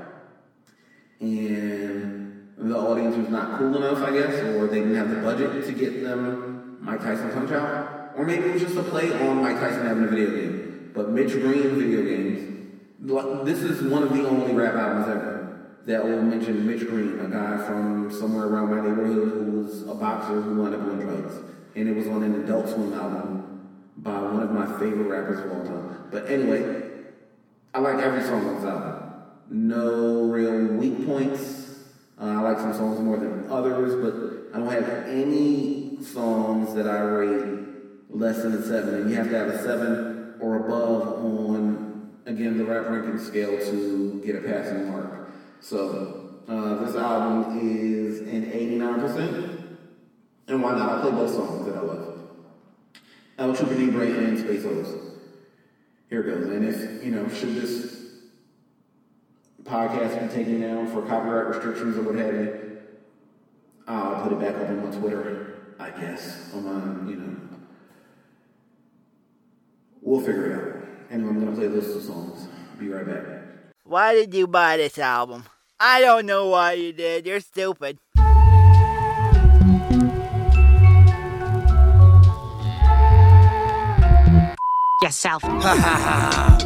And the audience was not cool enough, I guess, or they didn't have the budget to get them Mike Tyson's Punch Out. Or maybe it was just a play on Mike Tyson having a video game. But Mitch Green video games, this is one of the only rap albums ever that will mention Mitch Green, a guy from somewhere around my neighborhood who was a boxer who wound up on drugs. And it was on an Adult Swim album by one of my favorite rappers of all time. But anyway, I like every song on this album. No real weak points. Uh, I like some songs more than others, but I don't have any songs that I rate less than a seven. And you have to have a seven or above on, again, the rap ranking scale to get a passing mark. So uh, this album is an 89%. And why not? I'll play both songs that I love. El Chupa Nibre and Space Hose. Here it goes. And if, you know, should this podcast be taken down for copyright restrictions or what have you, I'll put it back up on my Twitter, I guess. On my, you know. We'll figure it out. Anyway, I'm going to play those two songs. Be right back. Why did you buy this album? I don't know why you did. You're stupid. Yourself. <laughs>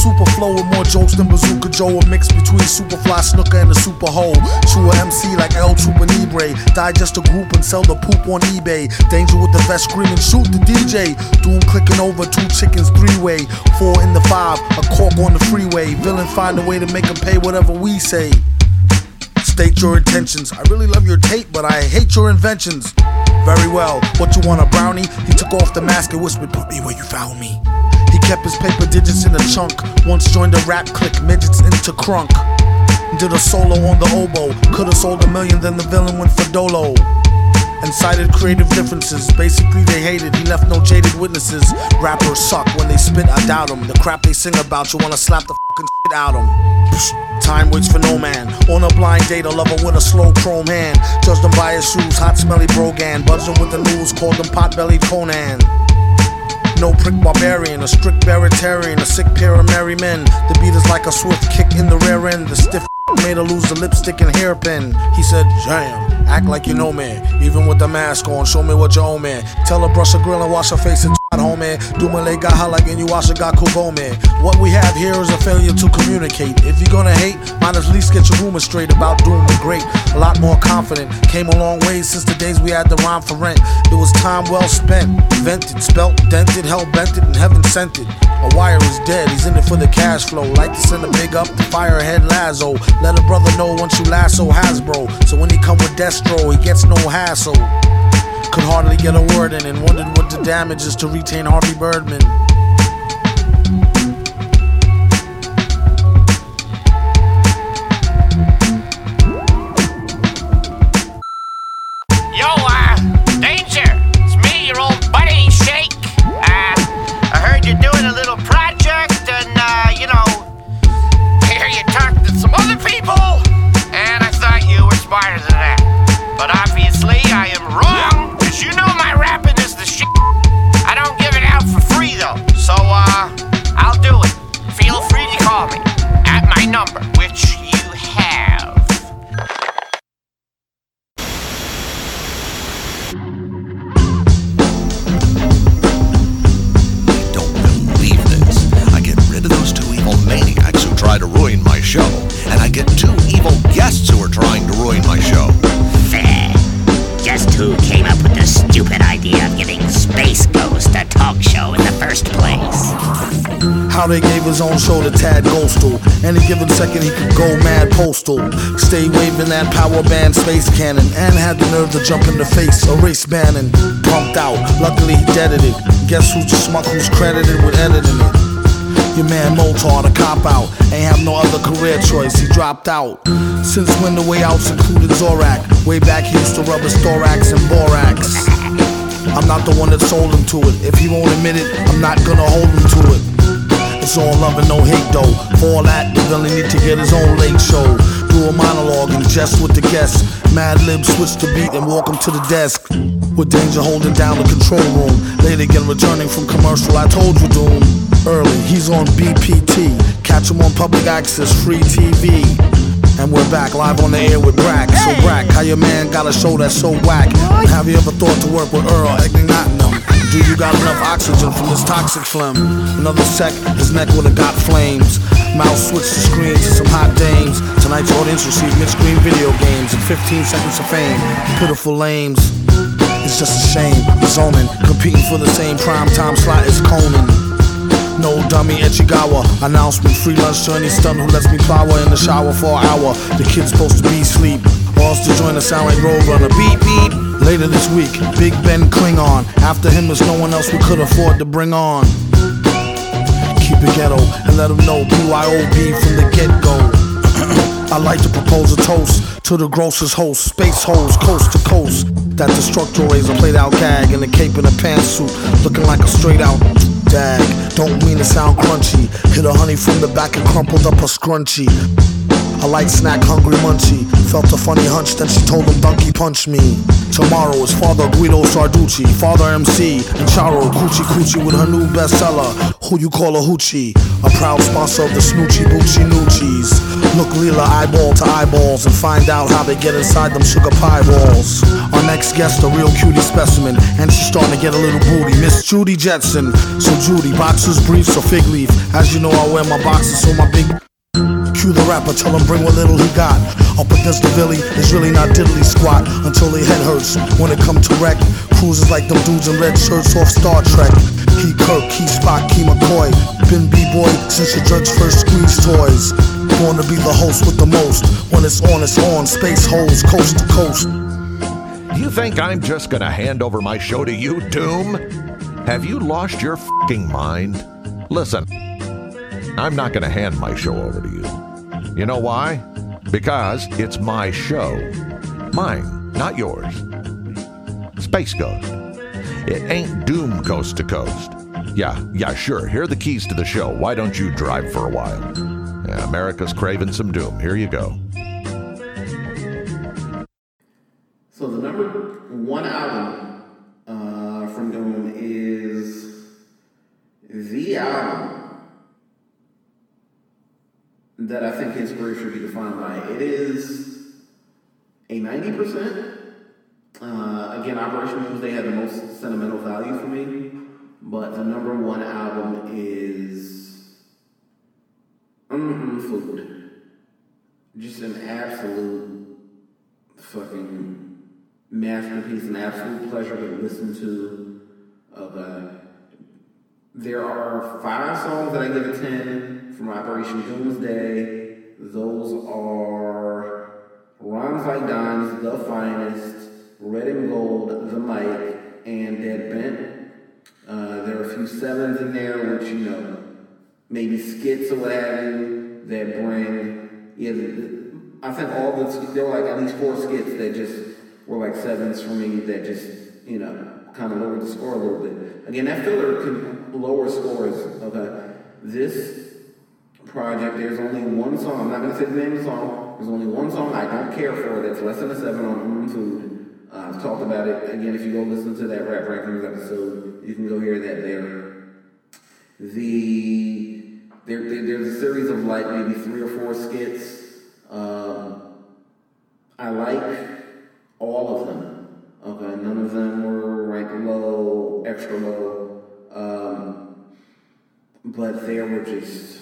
Super flow with more jokes than Bazooka Joe, a mix between Superfly Snuka and the Super Hole. True MC like El Chupa Nibre, digest a group and sell the poop on eBay. Danger with the vest screaming, shoot the DJ. Doom clicking over two chickens three way, four in the five, a cork on the freeway. Villain find a way to make 'em pay whatever we say. State your intentions. I really love your tape, but I hate your inventions. Very well. What you want, a brownie? He took off the mask and whispered, Put me where you found me. Kept his paper digits in a chunk. Once joined a rap clique, midgets into crunk. Did a solo on the oboe. Could've sold a million, then the villain went for Dolo. And cited creative differences. Basically, they hated. He left no jaded witnesses. Rappers suck when they spit, I doubt doubt 'em. The crap they sing about, you wanna slap the fucking shit out 'em. Psh, Time waits for no man. On a blind date, a lover with a slow chrome hand. Judged him by his shoes, hot smelly brogan. Buzzing with the news, called him pot bellied Conan. No prick barbarian, a strict baritarian, a sick pair of merry men. The beat is like a swift kick in the rear end. The stiff <laughs> made her lose the lipstick and hairpin. He said, Jam, act like you know man, Even with the mask on, show me what you owe man. Tell her brush her grill and wash her face and my leg got hot like and you wash got man. What we have here is a failure to communicate. If you're gonna hate, might at least get your rumors straight about doing the great. A lot more confident. Came a long way since the days we had the rhyme for rent. It was time well spent. Vented, spelt, dented, hell bented, and heaven sent it. A wire is dead, he's in it for the cash flow. Like to send a big up to firehead Lazo. Let a brother know once you lasso Hasbro. So when he come with He gets no hassle. Could hardly get a word in and wondered what the damage is to retain Harvey Birdman. Own to Tad Ghostal. Any given second he could go mad postal. Stay waving that power band space cannon. And had the nerve to jump in the face. Erase Bannon. Pumped out. Luckily he deaded it. Guess who's the schmuck who's credited with editing it? Your man Moltar, the cop out. Ain't have no other career choice, he dropped out. Since when the way outs included Zorak. Way back he used to rub his thorax and borax. I'm not the one that sold him to it. If he won't admit it, I'm not gonna hold him to it. It's all love and no hate though. All that, the villain need to get his own late show. Do a monologue and jest with the guests. Madlib switch the beat and walk him to the desk. With danger holding down the control room. Late again returning from commercial, I told you doom. Early, he's on BPT. Catch him on public access, free TV. And we're back live on the air with Brak. So Brak, how your man got a show that's so whack? Have you ever thought to work with Earl Ignatinum? Do you got enough oxygen from this toxic phlegm? Another sec, his neck would've got flames. Mouse switched the screen to some hot dames. Tonight's audience received Mitch Green video games and 15 seconds of fame. Pitiful lames. It's just a shame. Zoning, competing for the same prime time slot as Conan. No dummy Echigawa. Announcement free lunch to any stun who lets me power in the shower for an hour. The kid's supposed to be asleep. Balls to join the sound like Roadrunner. Beep beep. Later this week, Big Ben Klingon. After him, there's no one else we could afford to bring on. Keep it ghetto and let them know BYOB from the get go. <clears throat> I like to propose a toast to the grossest host, space hoes, coast to coast. That destructor razor played out gag in a cape and a pantsuit, looking like a straight out dag. Don't mean to sound crunchy. Hit a honey from the back and crumpled up a scrunchie. A light snack, hungry munchie. Felt a funny hunch, then she told him donkey punch me. Tomorrow is Father Guido Sarducci, Father MC, and Charo Coochie Coochie with her new bestseller, Who You Call a Hoochie. A proud sponsor of the Snoochie Boochie Noochies. Look Leela eyeball to eyeballs and find out how they get inside them sugar pie balls. Our next guest, a real cutie specimen, and she's starting to get a little booty. Miss Judy Jetson. So Judy, boxers, briefs, or fig leaf. As you know, I wear my boxers, so my big Cue the rapper, tell him bring what little he got. Up against the Billy, it's really not diddly squat until their head hurts. When it come to wreck, cruises like them dudes in red shirts off Star Trek. Key Kirk, Key Spock, Key McCoy. Been B-boy since your judge first squeezed toys. Born to be the host with the most. When it's on, it's on. Space holes, coast to coast. Do You think I'm just gonna hand over my show to you, Doom? Have you lost your fing mind? Listen, I'm not gonna hand my show over to you. You know why? Because it's my show. Mine, not yours. Space Ghost. It ain't Doom coast to coast. Yeah, yeah, sure. Here are the keys to the show. Why don't you drive for a while? Yeah, America's craving some doom. Here you go. So the number one album uh, from Doom is the album that I think his career should be defined by. It is a ninety percent. Uh, again, Operation Doomsday had the most sentimental value for me, but the number one album is mm Food. Just an absolute fucking masterpiece, an absolute pleasure to listen to. Okay. There are five songs that I give a 10 from Operation Doomsday. Those are Rhymes Like Dimes, The Finest, Red and Gold, The Mic, and Dead Bent. Uh, there are a few sevens in there, which, you know, maybe skits or what have you, that bring, yeah, I think all the, there were like at least four skits that just were like sevens for me that just, you know, kind of lowered the score a little bit. Again, that filler can lower scores, okay? This project, there's only one song, I'm not going to say the name of the song, there's only one song I don't care for that's less than a seven on Mm Food. Uh, I've talked about it. Again, if you go listen to that Rap Rankings episode, you can go hear that there. The there, there, there's a series of like maybe three or four skits. Um, I like all of them. Okay, none of them were like low, extra low, um, but there were just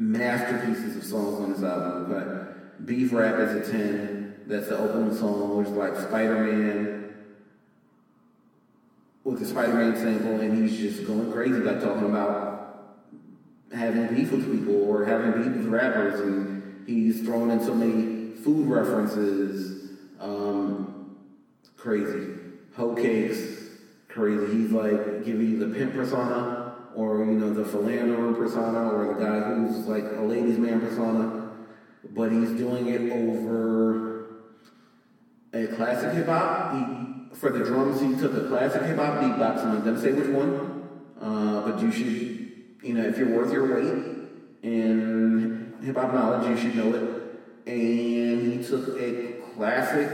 masterpieces of songs on this album. Okay, Beef Rap is a ten. That's the opening song, which is like Spider Man with the Spider-Man sample, and he's just going crazy, like talking about having beef with people or having beef with rappers, and he's throwing in so many food references. Um, crazy. Hoe cakes, crazy. He's like giving you the pimp persona, or you know the philanderer persona, or the guy who's like a ladies' man persona, but he's doing it over a classic hip hop. For the drums, he took a classic hip hop beatbox. I'm not gonna say which one, uh, but you should, you know, if you're worth your weight in hip hop knowledge, you should know it. And he took a classic.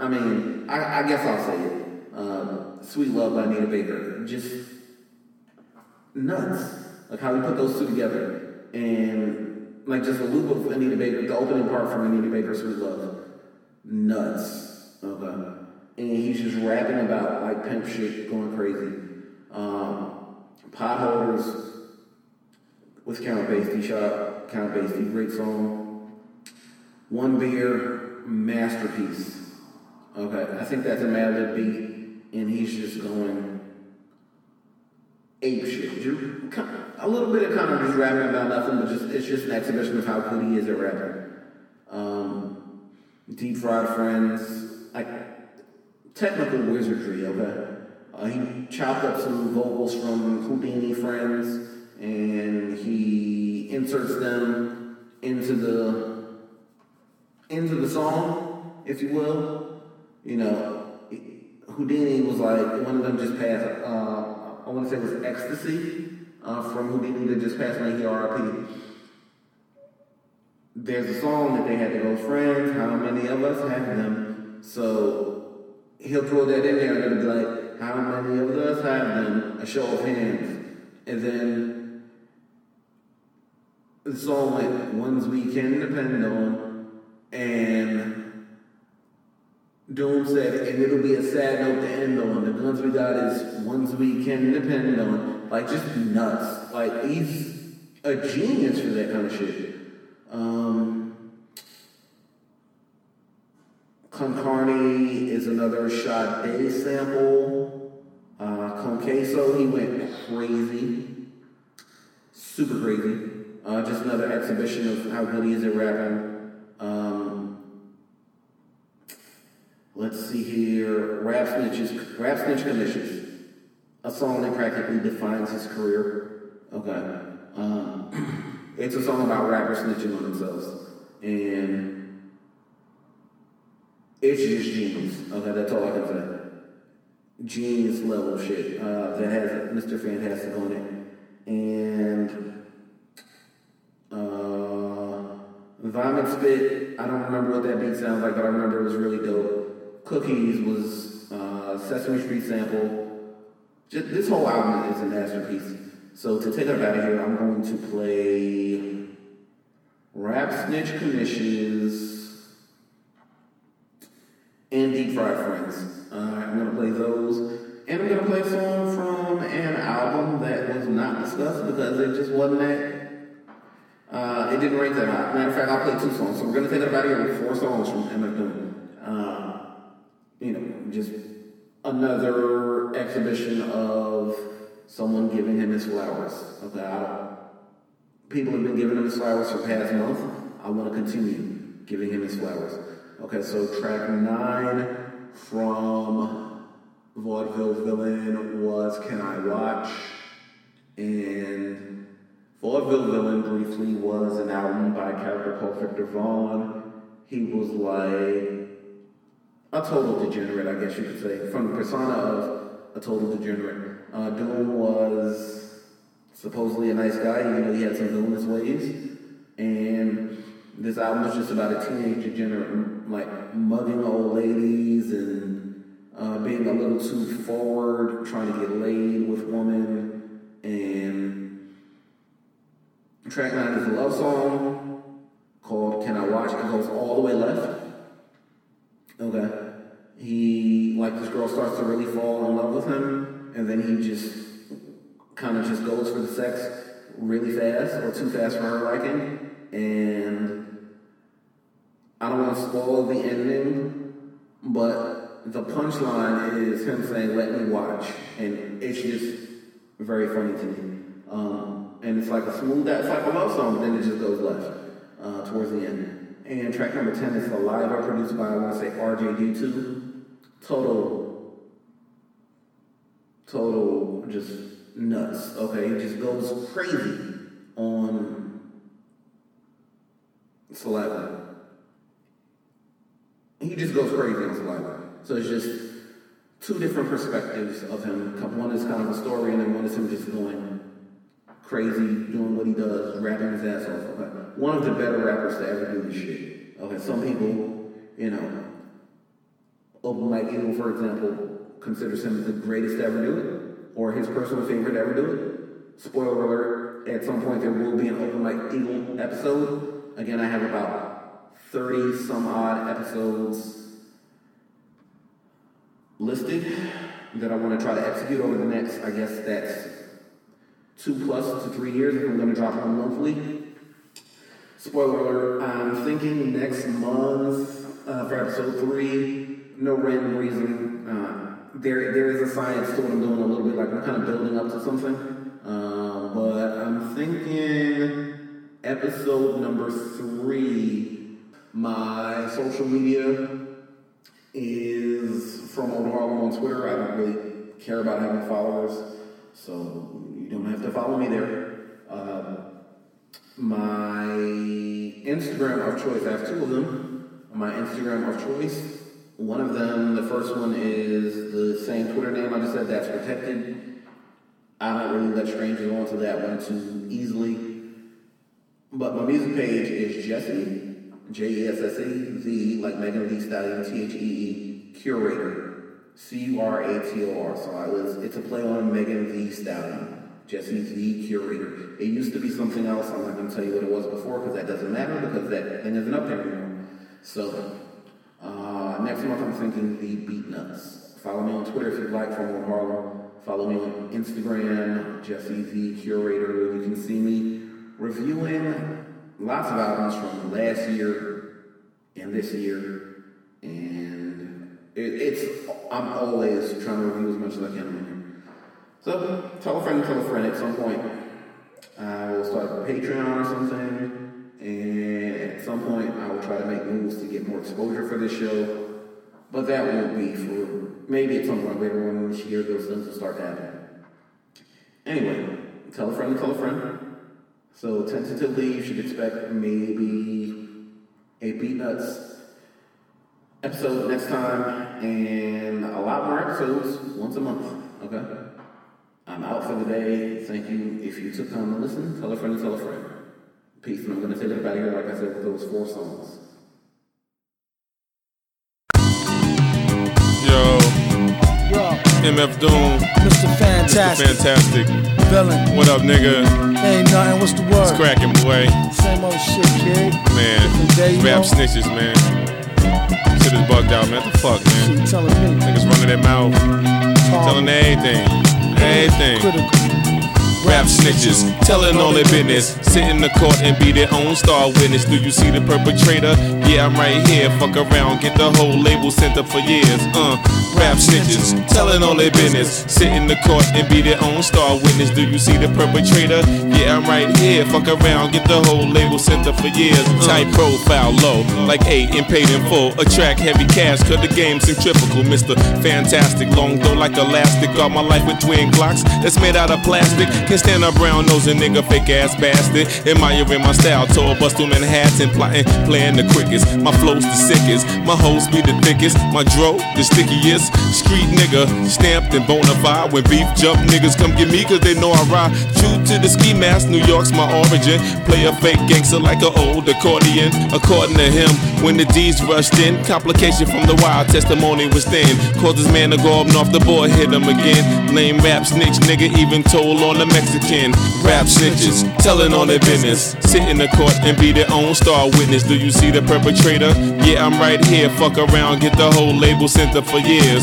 I mean, I, I guess I'll say it. Uh, "Sweet Love" by Anita Baker. Just nuts. Like how he put those two together, and like just a loop of Anita Baker, the opening part from Anita Baker's "Sweet Love." Nuts. Okay and he's just rapping about like pimp shit, going crazy. Um, Potholders with Count Bass D, shot Count Bass D, great song. One Beer, masterpiece. Okay, I think that's a Madlib beat, and he's just going ape shit. A little bit of kind of just rapping about nothing, but just it's just an exhibition of how good he is at rapping. Um, Deep Fried Friends, like technical wizardry, okay? Uh, he chopped up some vocals from Whodini Friends and he inserts them into the into the song, if you will. You know, Whodini was like one of them just passed. Uh, I want to say it was Ecstasy uh, from Whodini that just passed away. He RIP. There's a song that they had to go friends. How many of us have them? So he'll throw that in there and be like, how many of us have them? A show of hands. And then the song went, ones we can depend on. And Doom said, and it'll be a sad note to end on. The guns we got is ones we can depend on. Like, just nuts. Like, he's a genius for that kind of shit. Um, Kon Karne is another shot Sade sample. Uh, Kon Queso, he went crazy. Super crazy. Uh, just another exhibition of how good he is at rapping. Um, let's see here. Rap Snitches, Rap Snitch Knishes. A song that practically defines his career. Okay. Um, <clears throat> it's a song about rappers snitching on themselves. And it's just genius. Okay, that's all I can say. Genius level shit uh, that has Mr. Fantastik on it. And Vomit Spit, I don't remember what that beat sounds like, but I remember it was really dope. Cookies was uh, Sesame Street sample. Just, this whole album is a masterpiece. So to take it out of here, I'm going to play Rap Snitch Knishes and Deep Fried Friends. Uh, I'm going to play those. And I'm going to play a song from an album that was not discussed because it just wasn't that uh, it didn't rank that high. Matter of fact, I'll play two songs. So we're gonna take it of here with four songs from Doom. You know, just another exhibition of someone giving him his flowers. Okay, I people have been giving him his flowers for past month. I want to continue giving him his flowers. Okay, so track nine from Vaudeville Villain was Can I Watch? And Vaudeville Villain briefly was an album by a character called Viktor Vaughn. He was like a total degenerate, I guess you could say, from the persona of a total degenerate. Uh, Doom was supposedly a nice guy, even though he had some villainous ways. And this album was just about a teenage degenerate, like mugging old ladies and uh, being a little too forward, trying to get laid with women, and Track 9 is a love song called Can I Watch? It goes all the way left. Okay. He, like, this girl starts to really fall in love with him, and then he just kind of just goes for the sex really fast, or too fast for her liking. And I don't want to spoil the ending, but the punchline is him saying, Let me watch. And it's just very funny to me. Um, and it's like a smooth, it's like a love song, but then it just goes left uh, towards the end. And track number 10 is Saliva, produced by, I want to say, RJD2. Total, total, just nuts. Okay, it just goes crazy on Saliva. He just goes crazy on Saliva. So it's just two different perspectives of him. One is kind of a story, and then one is him just going crazy, doing what he does, rapping his ass off. Okay. One of the better rappers to ever do this shit. Okay, some people, you know, Open Mike Eagle, for example, considers him the greatest to ever do it, or his personal favorite to ever do it. Spoiler alert, at some point there will be an Open Mike Eagle episode. Again, I have about 30 some odd episodes listed that I want to try to execute over the next, I guess that's two plus to three years if I'm going to drop one monthly. Spoiler alert, I'm thinking next month uh, for episode three, no random reason. Uh, there, there is a science to what I'm doing a little bit, like I'm kind of building up to something. Uh, but I'm thinking episode number three, my social media is from Old Harlem on Twitter. I don't really care about having followers, so you don't have to follow me there. Uh, my Instagram of choice, I have two of them. My Instagram of choice, one of them, the first one is the same Twitter name I just said, that's protected. I don't really let strangers onto that one too easily. But my music page is Jesse, J E S S E, the, like Megan Thee Stallion, T H E E, curator, C U R A T O R. So I was, it's a play on Megan Thee Stallion. Jesse the curator. It used to be something else. I'm not going to tell you what it was before because that doesn't matter because that thing isn't up there anymore. So uh, next month I'm thinking the Beatnuts. Follow me on Twitter if you'd like Old Harlem. Follow me on Instagram, Jesse the Curator. You can see me reviewing lots of albums from last year and this year. And it, it's I'm always trying to review as much as I can. So tell a friend, tell a friend at some point. I will start a Patreon or something, and at some point I will try to make moves to get more exposure for this show. But that won't be for maybe at some point later on this year those things will start happening. Anyway, tell a friend, tell a friend. So tentatively, you should expect maybe a Beatnuts episode next time, and a lot more episodes once a month. Okay. I'm out for the day. Thank you. If you took time to listen, tell a friend and tell a friend. Peace. Peace, and I'm gonna take it about here, like I said, with those four songs. Yo, Yo, MF Doom, Mr. Fantastik. Mr. Fantastik. Villain. What up, nigga? Ain't nothing. What's the word? It's cracking, boy. Same old shit, kid. Man, Day, you rap know? snitches, man. Shit is bugged out, man. What the fuck, man? telling me. Niggas running their mouth, telling everything, everything. Rap snitches, telling all their business. Sit in the court and be their own star witness. Do you see the perpetrator? Yeah, I'm right here. Fuck around, get the whole label sent up for years. Uh, rap snitches, telling all their business. Sit in the court and be their own star witness. Do you see the perpetrator? Yeah, I'm right here. Fuck around, get the whole label sent up for years. Tight profile, low, like eight and paid in full. Attract heavy cash, cut the game centrifugal. Mr. Fantastik, long though like elastic. Got my life with twin clocks that's made out of plastic. Can stand a brown nose and nigga fake ass bastard. Admiring my ear in my style, tall bust them in hats and plotting, playing the quickest. My flow's the sickest, my hoes be the thickest. My dro, the stickiest. Street nigga, stamped and bona fide. When beef jump, niggas come get me cause they know I ride. True to the ski mask, New York's my origin. Play a fake gangster like an old accordion. According to him, when the D's rushed in, complication from the wild testimony was thin. Caused this man to go up off the board, hit him again. Lame rap snitch, nigga, even told on the Mexican. Rap snitches, telling on their business. Sit in the court and be their own star witness. Do you see the perpetrator? Yeah, I'm right here. Fuck around, get the whole label sent up for years.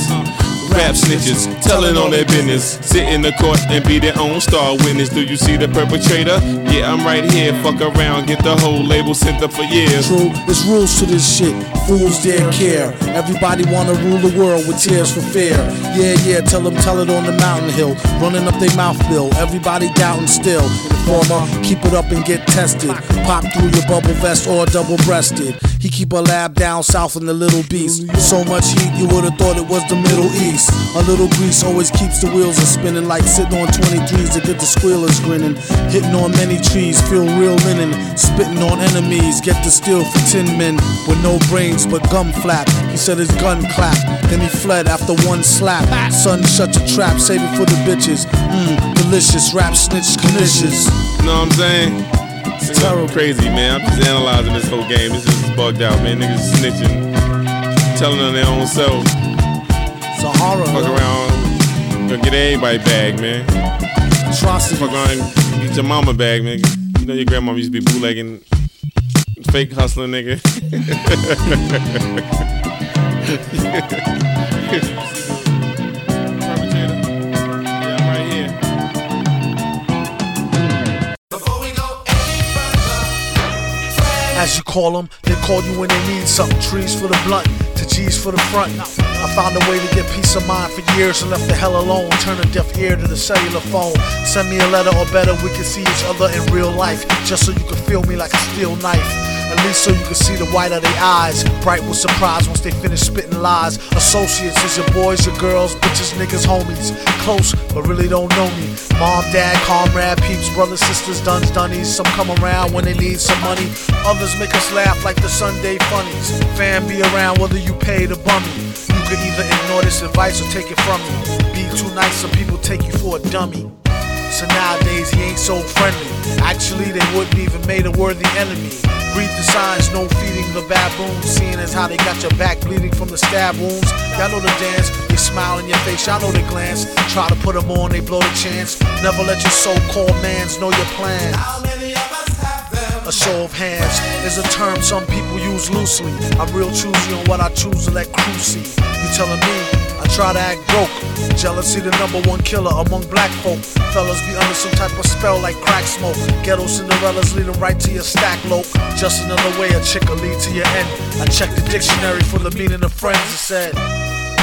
Rap snitches, telling on their business. Sit in the court and be their own star witness. Do you see the perpetrator? Yeah, I'm right here. Fuck around, get the whole label sent up for years. True, there's rules to this shit. Fools dare care. Everybody wanna rule the world with tears for fear. Yeah, yeah, tell them, tell it on the mountain hill. Running up their mouth bill. Everybody doubting still. Informer, keep it up and get tested. Pop through your bubble vest or double breasted. He keep a lab down south in the Little Beast. So much heat, you would've thought it was the Middle East. A little grease always keeps the wheels a spinning like sitting on 23s to get the squealers grinning. Hitting on many trees, feel real linen. Spitting on enemies, get the steel for tin men with no brains but gum flap. He said his gun clapped, then he fled after one slap. Son, shut your trap, save it for the bitches. Mmm, delicious, rap snitch, delicious. You know what I'm saying? It's terrible. crazy, man. I'm just analyzing this whole game. This is bugged out, man. Niggas snitching, telling on their own self. It's a horror. Fuck around, gonna get everybody bag, man. Atrocity. Fuck around, get your mama bag, man. You know your grandma used to be bootlegging, fake hustling, nigga. <laughs> <laughs> call them, they call you when they need something. Trees for the blunt, to G's for the front. I found a way to get peace of mind for years and left the hell alone. Turn a deaf ear to the cellular phone. Send me a letter or better, we can see each other in real life. Just so you can feel me like a steel knife. At least so you can see the white of their eyes. Bright with surprise once they finish spitting lies. Associates is your boys, your girls, bitches, niggas, homies. Close, but really don't know me. Mom, dad, comrade, peeps, brothers, sisters, duns, dunnies. Some come around when they need some money. Others make us laugh like the Sunday funnies. Fam be around whether you pay the bummy. You could either ignore this advice or take it from me. Be too nice, some people take you for a dummy. So nowadays he ain't so friendly. Actually, they wouldn't even made a worthy enemy. Read the signs, no feeding the baboons. Seeing as how they got your back bleeding from the stab wounds. Y'all know the dance, they smile in your face, y'all know the glance. Try to put them on, they blow the chance. Never let your so called mans know your plans. A show of hands is a term some people use loosely. I'm real choosy on what I choose to let crew see. You telling me I try to act broke? Jealousy, the number one killer among black folk. Fellas be under some type of spell like crack smoke. Ghetto Cinderellas lead 'em right to your stack lope. Just another way a chick will lead to your end. I checked the dictionary for the meaning of friends. and said.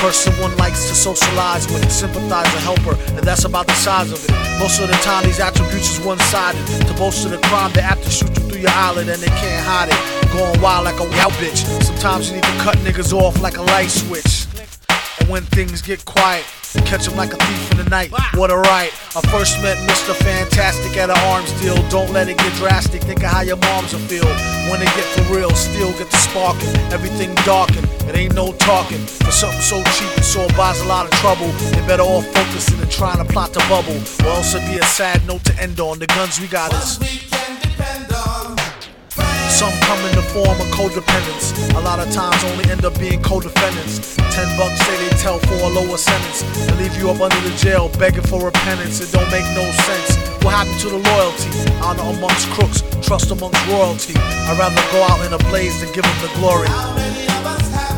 Person one likes to socialize with, sympathize, a helper, and that's about the size of it. Most of the time, these attributes is one sided. To boast of the crime, they have to shoot you through your eyelid and they can't hide it. Going wild like a wild bitch. Sometimes you need to cut niggas off like a light switch. And when things get quiet, catch him like a thief in the night. What a right. I first met Mr. Fantastik at an arms deal. Don't let it get drastic. Think of how your moms will feel. When it get for real, still get the sparking. Everything darkened. It ain't no talking. For something so cheap, it so buys a lot of trouble. They better off focusing and trying to plot the bubble. Or else it'd be a sad note to end on. The guns we got is. Some come in the form of codependence. A lot of times only end up being co-defendants. Ten bucks say they tell for a lower sentence and leave you up under the jail begging for repentance. It don't make no sense. What happened to the loyalty? Honor amongst crooks, trust amongst royalty. I'd rather go out in a blaze than give them the glory.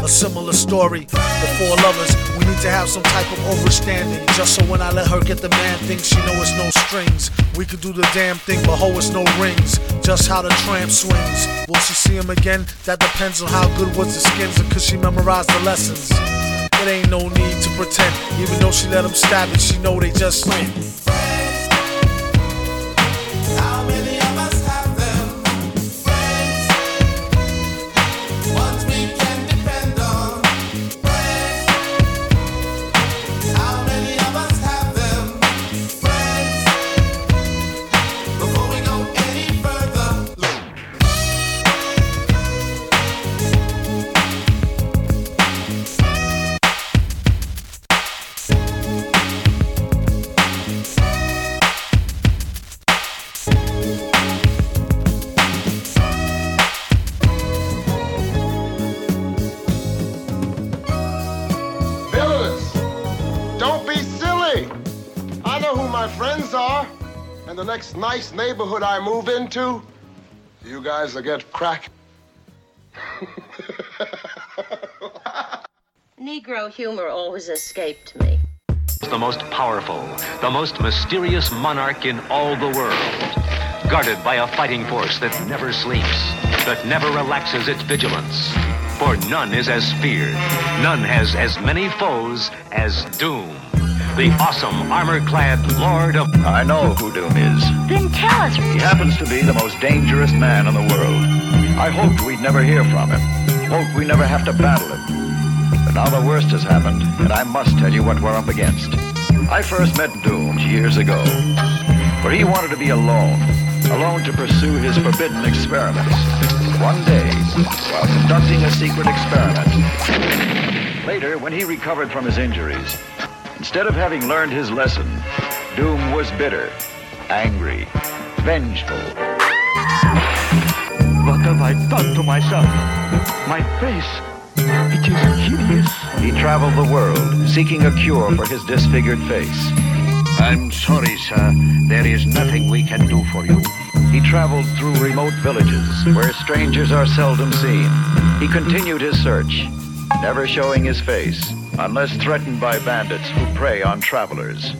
A similar story. The four lovers, we need to have some type of overstanding. Just so when I let her get the man thing, she know it's no strings. We could do the damn thing, but ho, it's no rings. Just how the tramp swings. Will she see him again? That depends on how good was the skins and she memorized the lessons. It ain't no need to pretend. Even though she let him stab it, she know they just win. How many the next nice neighborhood I move into, you guys will get crack. <laughs> Negro humor always escaped me. the most powerful, the most mysterious monarch in all the world. Guarded by a fighting force that never sleeps, that never relaxes its vigilance. For none is as feared, none has as many foes as Doom. The awesome armor-clad Lord of... I know who Doom is. Then tell us. He happens to be the most dangerous man in the world. I hoped we'd never hear from him. Hoped we never have to battle him. But now the worst has happened, and I must tell you what we're up against. I first met Doom years ago, where he wanted to be alone, alone to pursue his forbidden experiments. One day, while conducting a secret experiment, later, when he recovered from his injuries, instead of having learned his lesson, Doom was bitter, angry, vengeful. What have I done to myself? My face, it is hideous. He traveled the world, seeking a cure for his disfigured face. I'm sorry, sir. There is nothing we can do for you. He traveled through remote villages where strangers are seldom seen. He continued his search, never showing his face unless threatened by bandits who prey on travelers,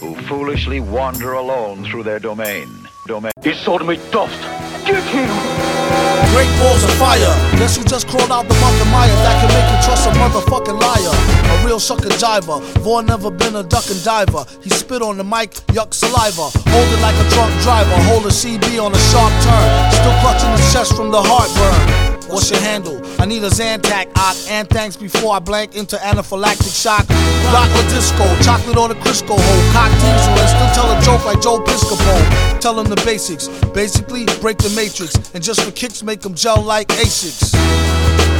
who foolishly wander alone through their domain. Domain. He sold me dust. Get him! Great balls of fire. Guess who just crawled out the Mountain Maya that can make you trust a motherfucking liar? A real sucker jiver. Vaughn never been a duck and diver. He spit on the mic, yuck saliva. Hold it like a drunk driver. Hold a CB on a sharp turn. Still clutching his chest from the heartburn. What's your handle? I need a Zantac, Ock, and thanks before I blank into anaphylactic shock. Rock or disco, chocolate or the Crisco hole. cocktails and still tell a joke like Joe Piscopo. Tell them the basics. Basically, break the matrix. And just for kicks, make them gel like Asics.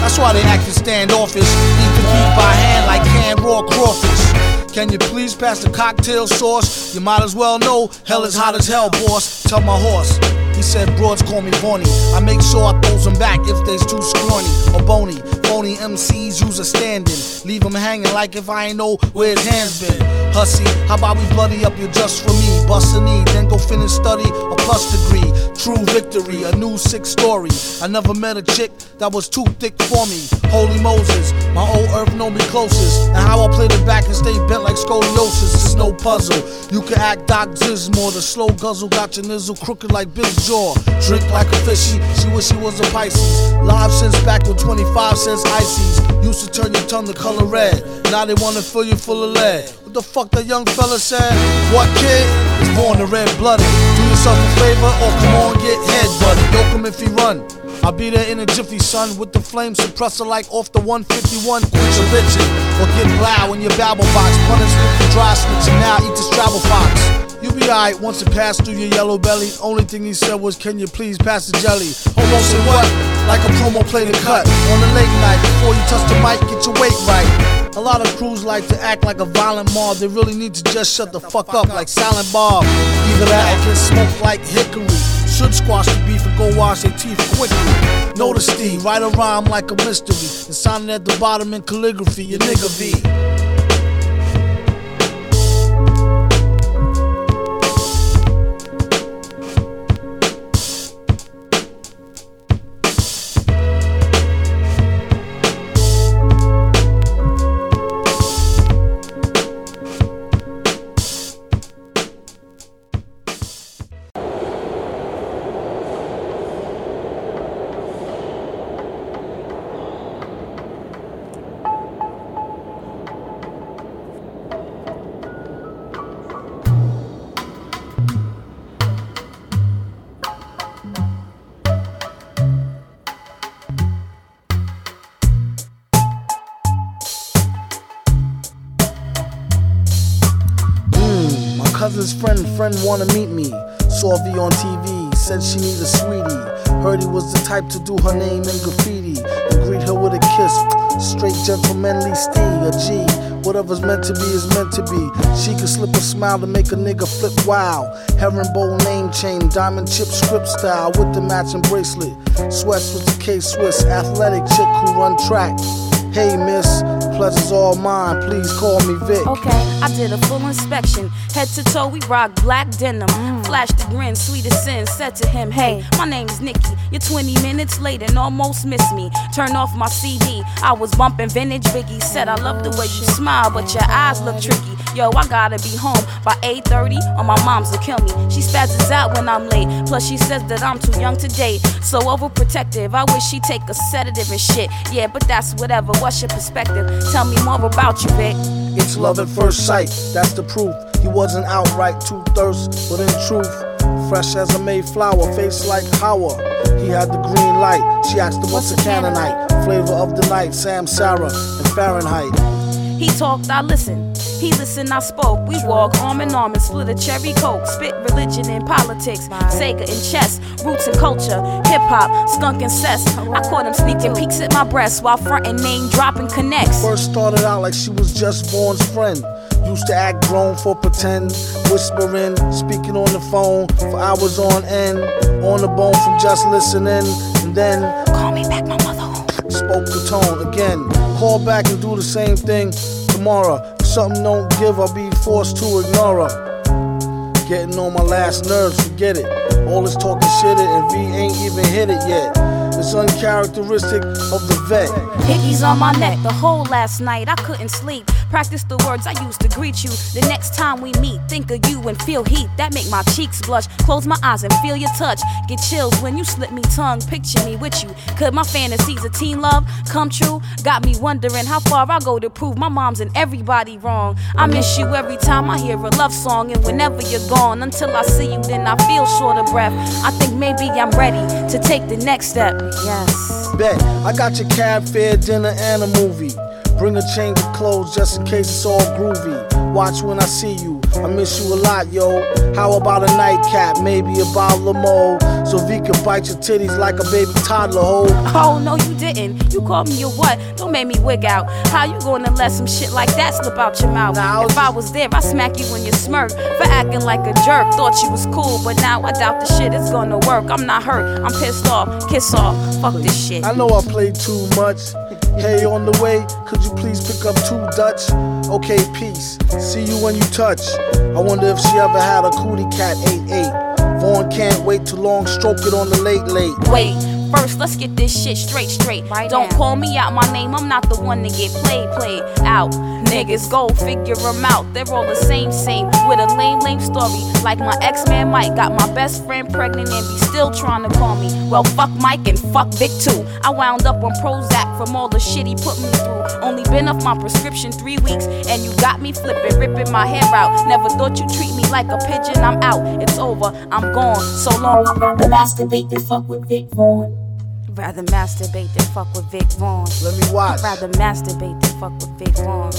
That's why they acting standoffish. Eat the beat by hand like canned raw crawfish. Can you please pass the cocktail sauce? You might as well know hell is hot as hell, boss. Tell my horse. He said broads call me Boney. I make sure I throws them back if they's too scrawny or bony. Phony MCs use a standing. Leave them hanging like if I ain't know where his hands been. Hussy, how about we bloody up you just for me? Bust a knee, then go finish study a plus degree. True victory, a new sick story. I never met a chick that was too thick for me. Holy Moses, my old earth know me closest. And how I play the back and stay bent like scoliosis is no puzzle. You can act Doc Zismore, the slow guzzle got your nizzle crooked like Big Jaw. Drink like a fishy, she wish she was a Pisces. Live since back when 25 cents ices. Used to turn your tongue the color red. Now they wanna fill you full of lead. What the fuck that young fella said? What kid is born to red blooded? Do yourself a favor or come on get head butted. Yoke him if he run. I'll be there in a jiffy, son, with the flame suppressor like off the 151. Quit your bitching or get loud in your babble box. Punish with the dry snitch and now eat the Scrabble fox. You'll be alright once it passed through your yellow belly. Only thing he said was, Can you please pass the jelly? Almost said what? Like a promo play to cut on a late night. Before you touch the mic, get your weight right. A lot of crews like to act like a violent mob. They really need to just shut the fuck up like Silent Bob. Either that or get smoked like hickory. Squash the beef and go wash their teeth quickly. Notice the write a rhyme like a mystery and sign it at the bottom in calligraphy. Your nigga V. wanna meet me. Saw V on TV, said she need a sweetie. Heard he was the type to do her name in graffiti and greet her with a kiss. Straight gentlemanly steed, a G. Whatever's meant to be is meant to be. She could slip a smile to make a nigga flip wow. Herringbone name chain, diamond chip script style with the matching bracelet. Sweats with the K Swiss, athletic chick who run track. Hey miss, pleasure's all mine. Please call me Vic. Okay, I did a full inspection. Head to toe, we rock black denim. Mm. Flashed the grin, sweet as sin. Said to him, Hey, my name's Nikki. You're 20 minutes late and almost missed me. Turn off my CD. I was bumping vintage Biggie. Said, I love the way you oh, smile, but your eyes look tricky. Yo, I gotta be home by 8:30 or my mom's will kill me. She spazzes out when I'm late. Plus, she says that I'm too young to date. So overprotective. I wish she'd take a sedative and shit. Yeah, but that's whatever. What's your perspective? Tell me more about you, Vic. It's love at first sight, that's the proof. He wasn't outright too thirst, but in truth, fresh as a Mayflower, face like Howard. He had the green light. She asked him what's a Canaanite, flavor of the night, Samsara and Fahrenheit. He talked, I listened. He listened, I spoke. We walk arm in arm and split a cherry coke. Spit religion and politics, Sega and chess, roots and culture, hip hop, skunk and cess. I caught him sneaking peeks at my breast while fronting name dropping connects. First started out like she was just born's friend. Used to act grown for pretend, whispering, speaking on the phone for hours on end, on the bone from just listening, and then call me back, my mother. Spoke the tone again. Call back and do the same thing tomorrow. If something don't give, I'll be forced to ignore her. Getting on my last nerves, forget it. All this talking shit it and V ain't even hit it yet. It's uncharacteristic of the vet. Hickeys on my neck the whole last night. I couldn't sleep. Practice the words I used to greet you. The next time we meet, think of you and feel heat. That make my cheeks blush. Close my eyes and feel your touch. Get chills when you slip me tongue. Picture me with you. Could my fantasies of teen love come true? Got me wondering how far I go to prove my mom's and everybody wrong. I miss you every time I hear a love song, and whenever you're gone, until I see you, then I feel short of breath. I think maybe I'm ready to take the next step. Yes. Bet, I got your cab fare, dinner, and a movie. Bring a change of clothes just in case it's all groovy. Watch when I see you. I miss you a lot, yo. How about a nightcap, maybe a bottle of mo, so V can bite your titties like a baby toddler, ho. Oh no, you didn't. You called me a what? Don't make me wig out. How you gonna let some shit like that slip out your mouth? if I was there, I'd smack you in your smirk for acting like a jerk. Thought you was cool, but now I doubt the shit is gonna work. I'm not hurt. I'm pissed off. Kiss off. Fuck this shit. I know I played too much. Hey, on the way, could you please pick up two Dutch? Okay, peace. See you when you touch. I wonder if she ever had a cootie cat 8-8. Vaughn can't wait too long, stroke it on the late late. Wait, first let's get this shit straight, straight. Don't call me out my name, I'm not the one to get played, played out. Niggas go figure them out, they're all the same, same. With a lame, lame story. Like my ex man Mike got my best friend pregnant and be still trying to call me. Well, fuck Mike and fuck Vic too. I wound up on Prozac from all the shit he put me through. Only been off my prescription three weeks, and you got me flipping, ripping my hair out. Never thought you treat me like a pigeon, I'm out. It's over, I'm gone. So long. I'd rather masturbate than fuck with Vic Vaughn. Rather masturbate than fuck with Vic Vaughn. Let me watch. Rather masturbate than fuck with Vic Vaughn.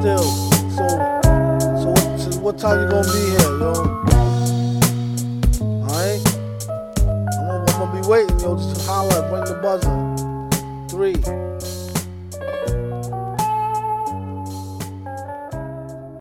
Still, so, so what, so what time you gonna be here, yo? Alright? I'm gonna, I'm gonna be waiting, yo. Just holler, bring the buzzer. Three,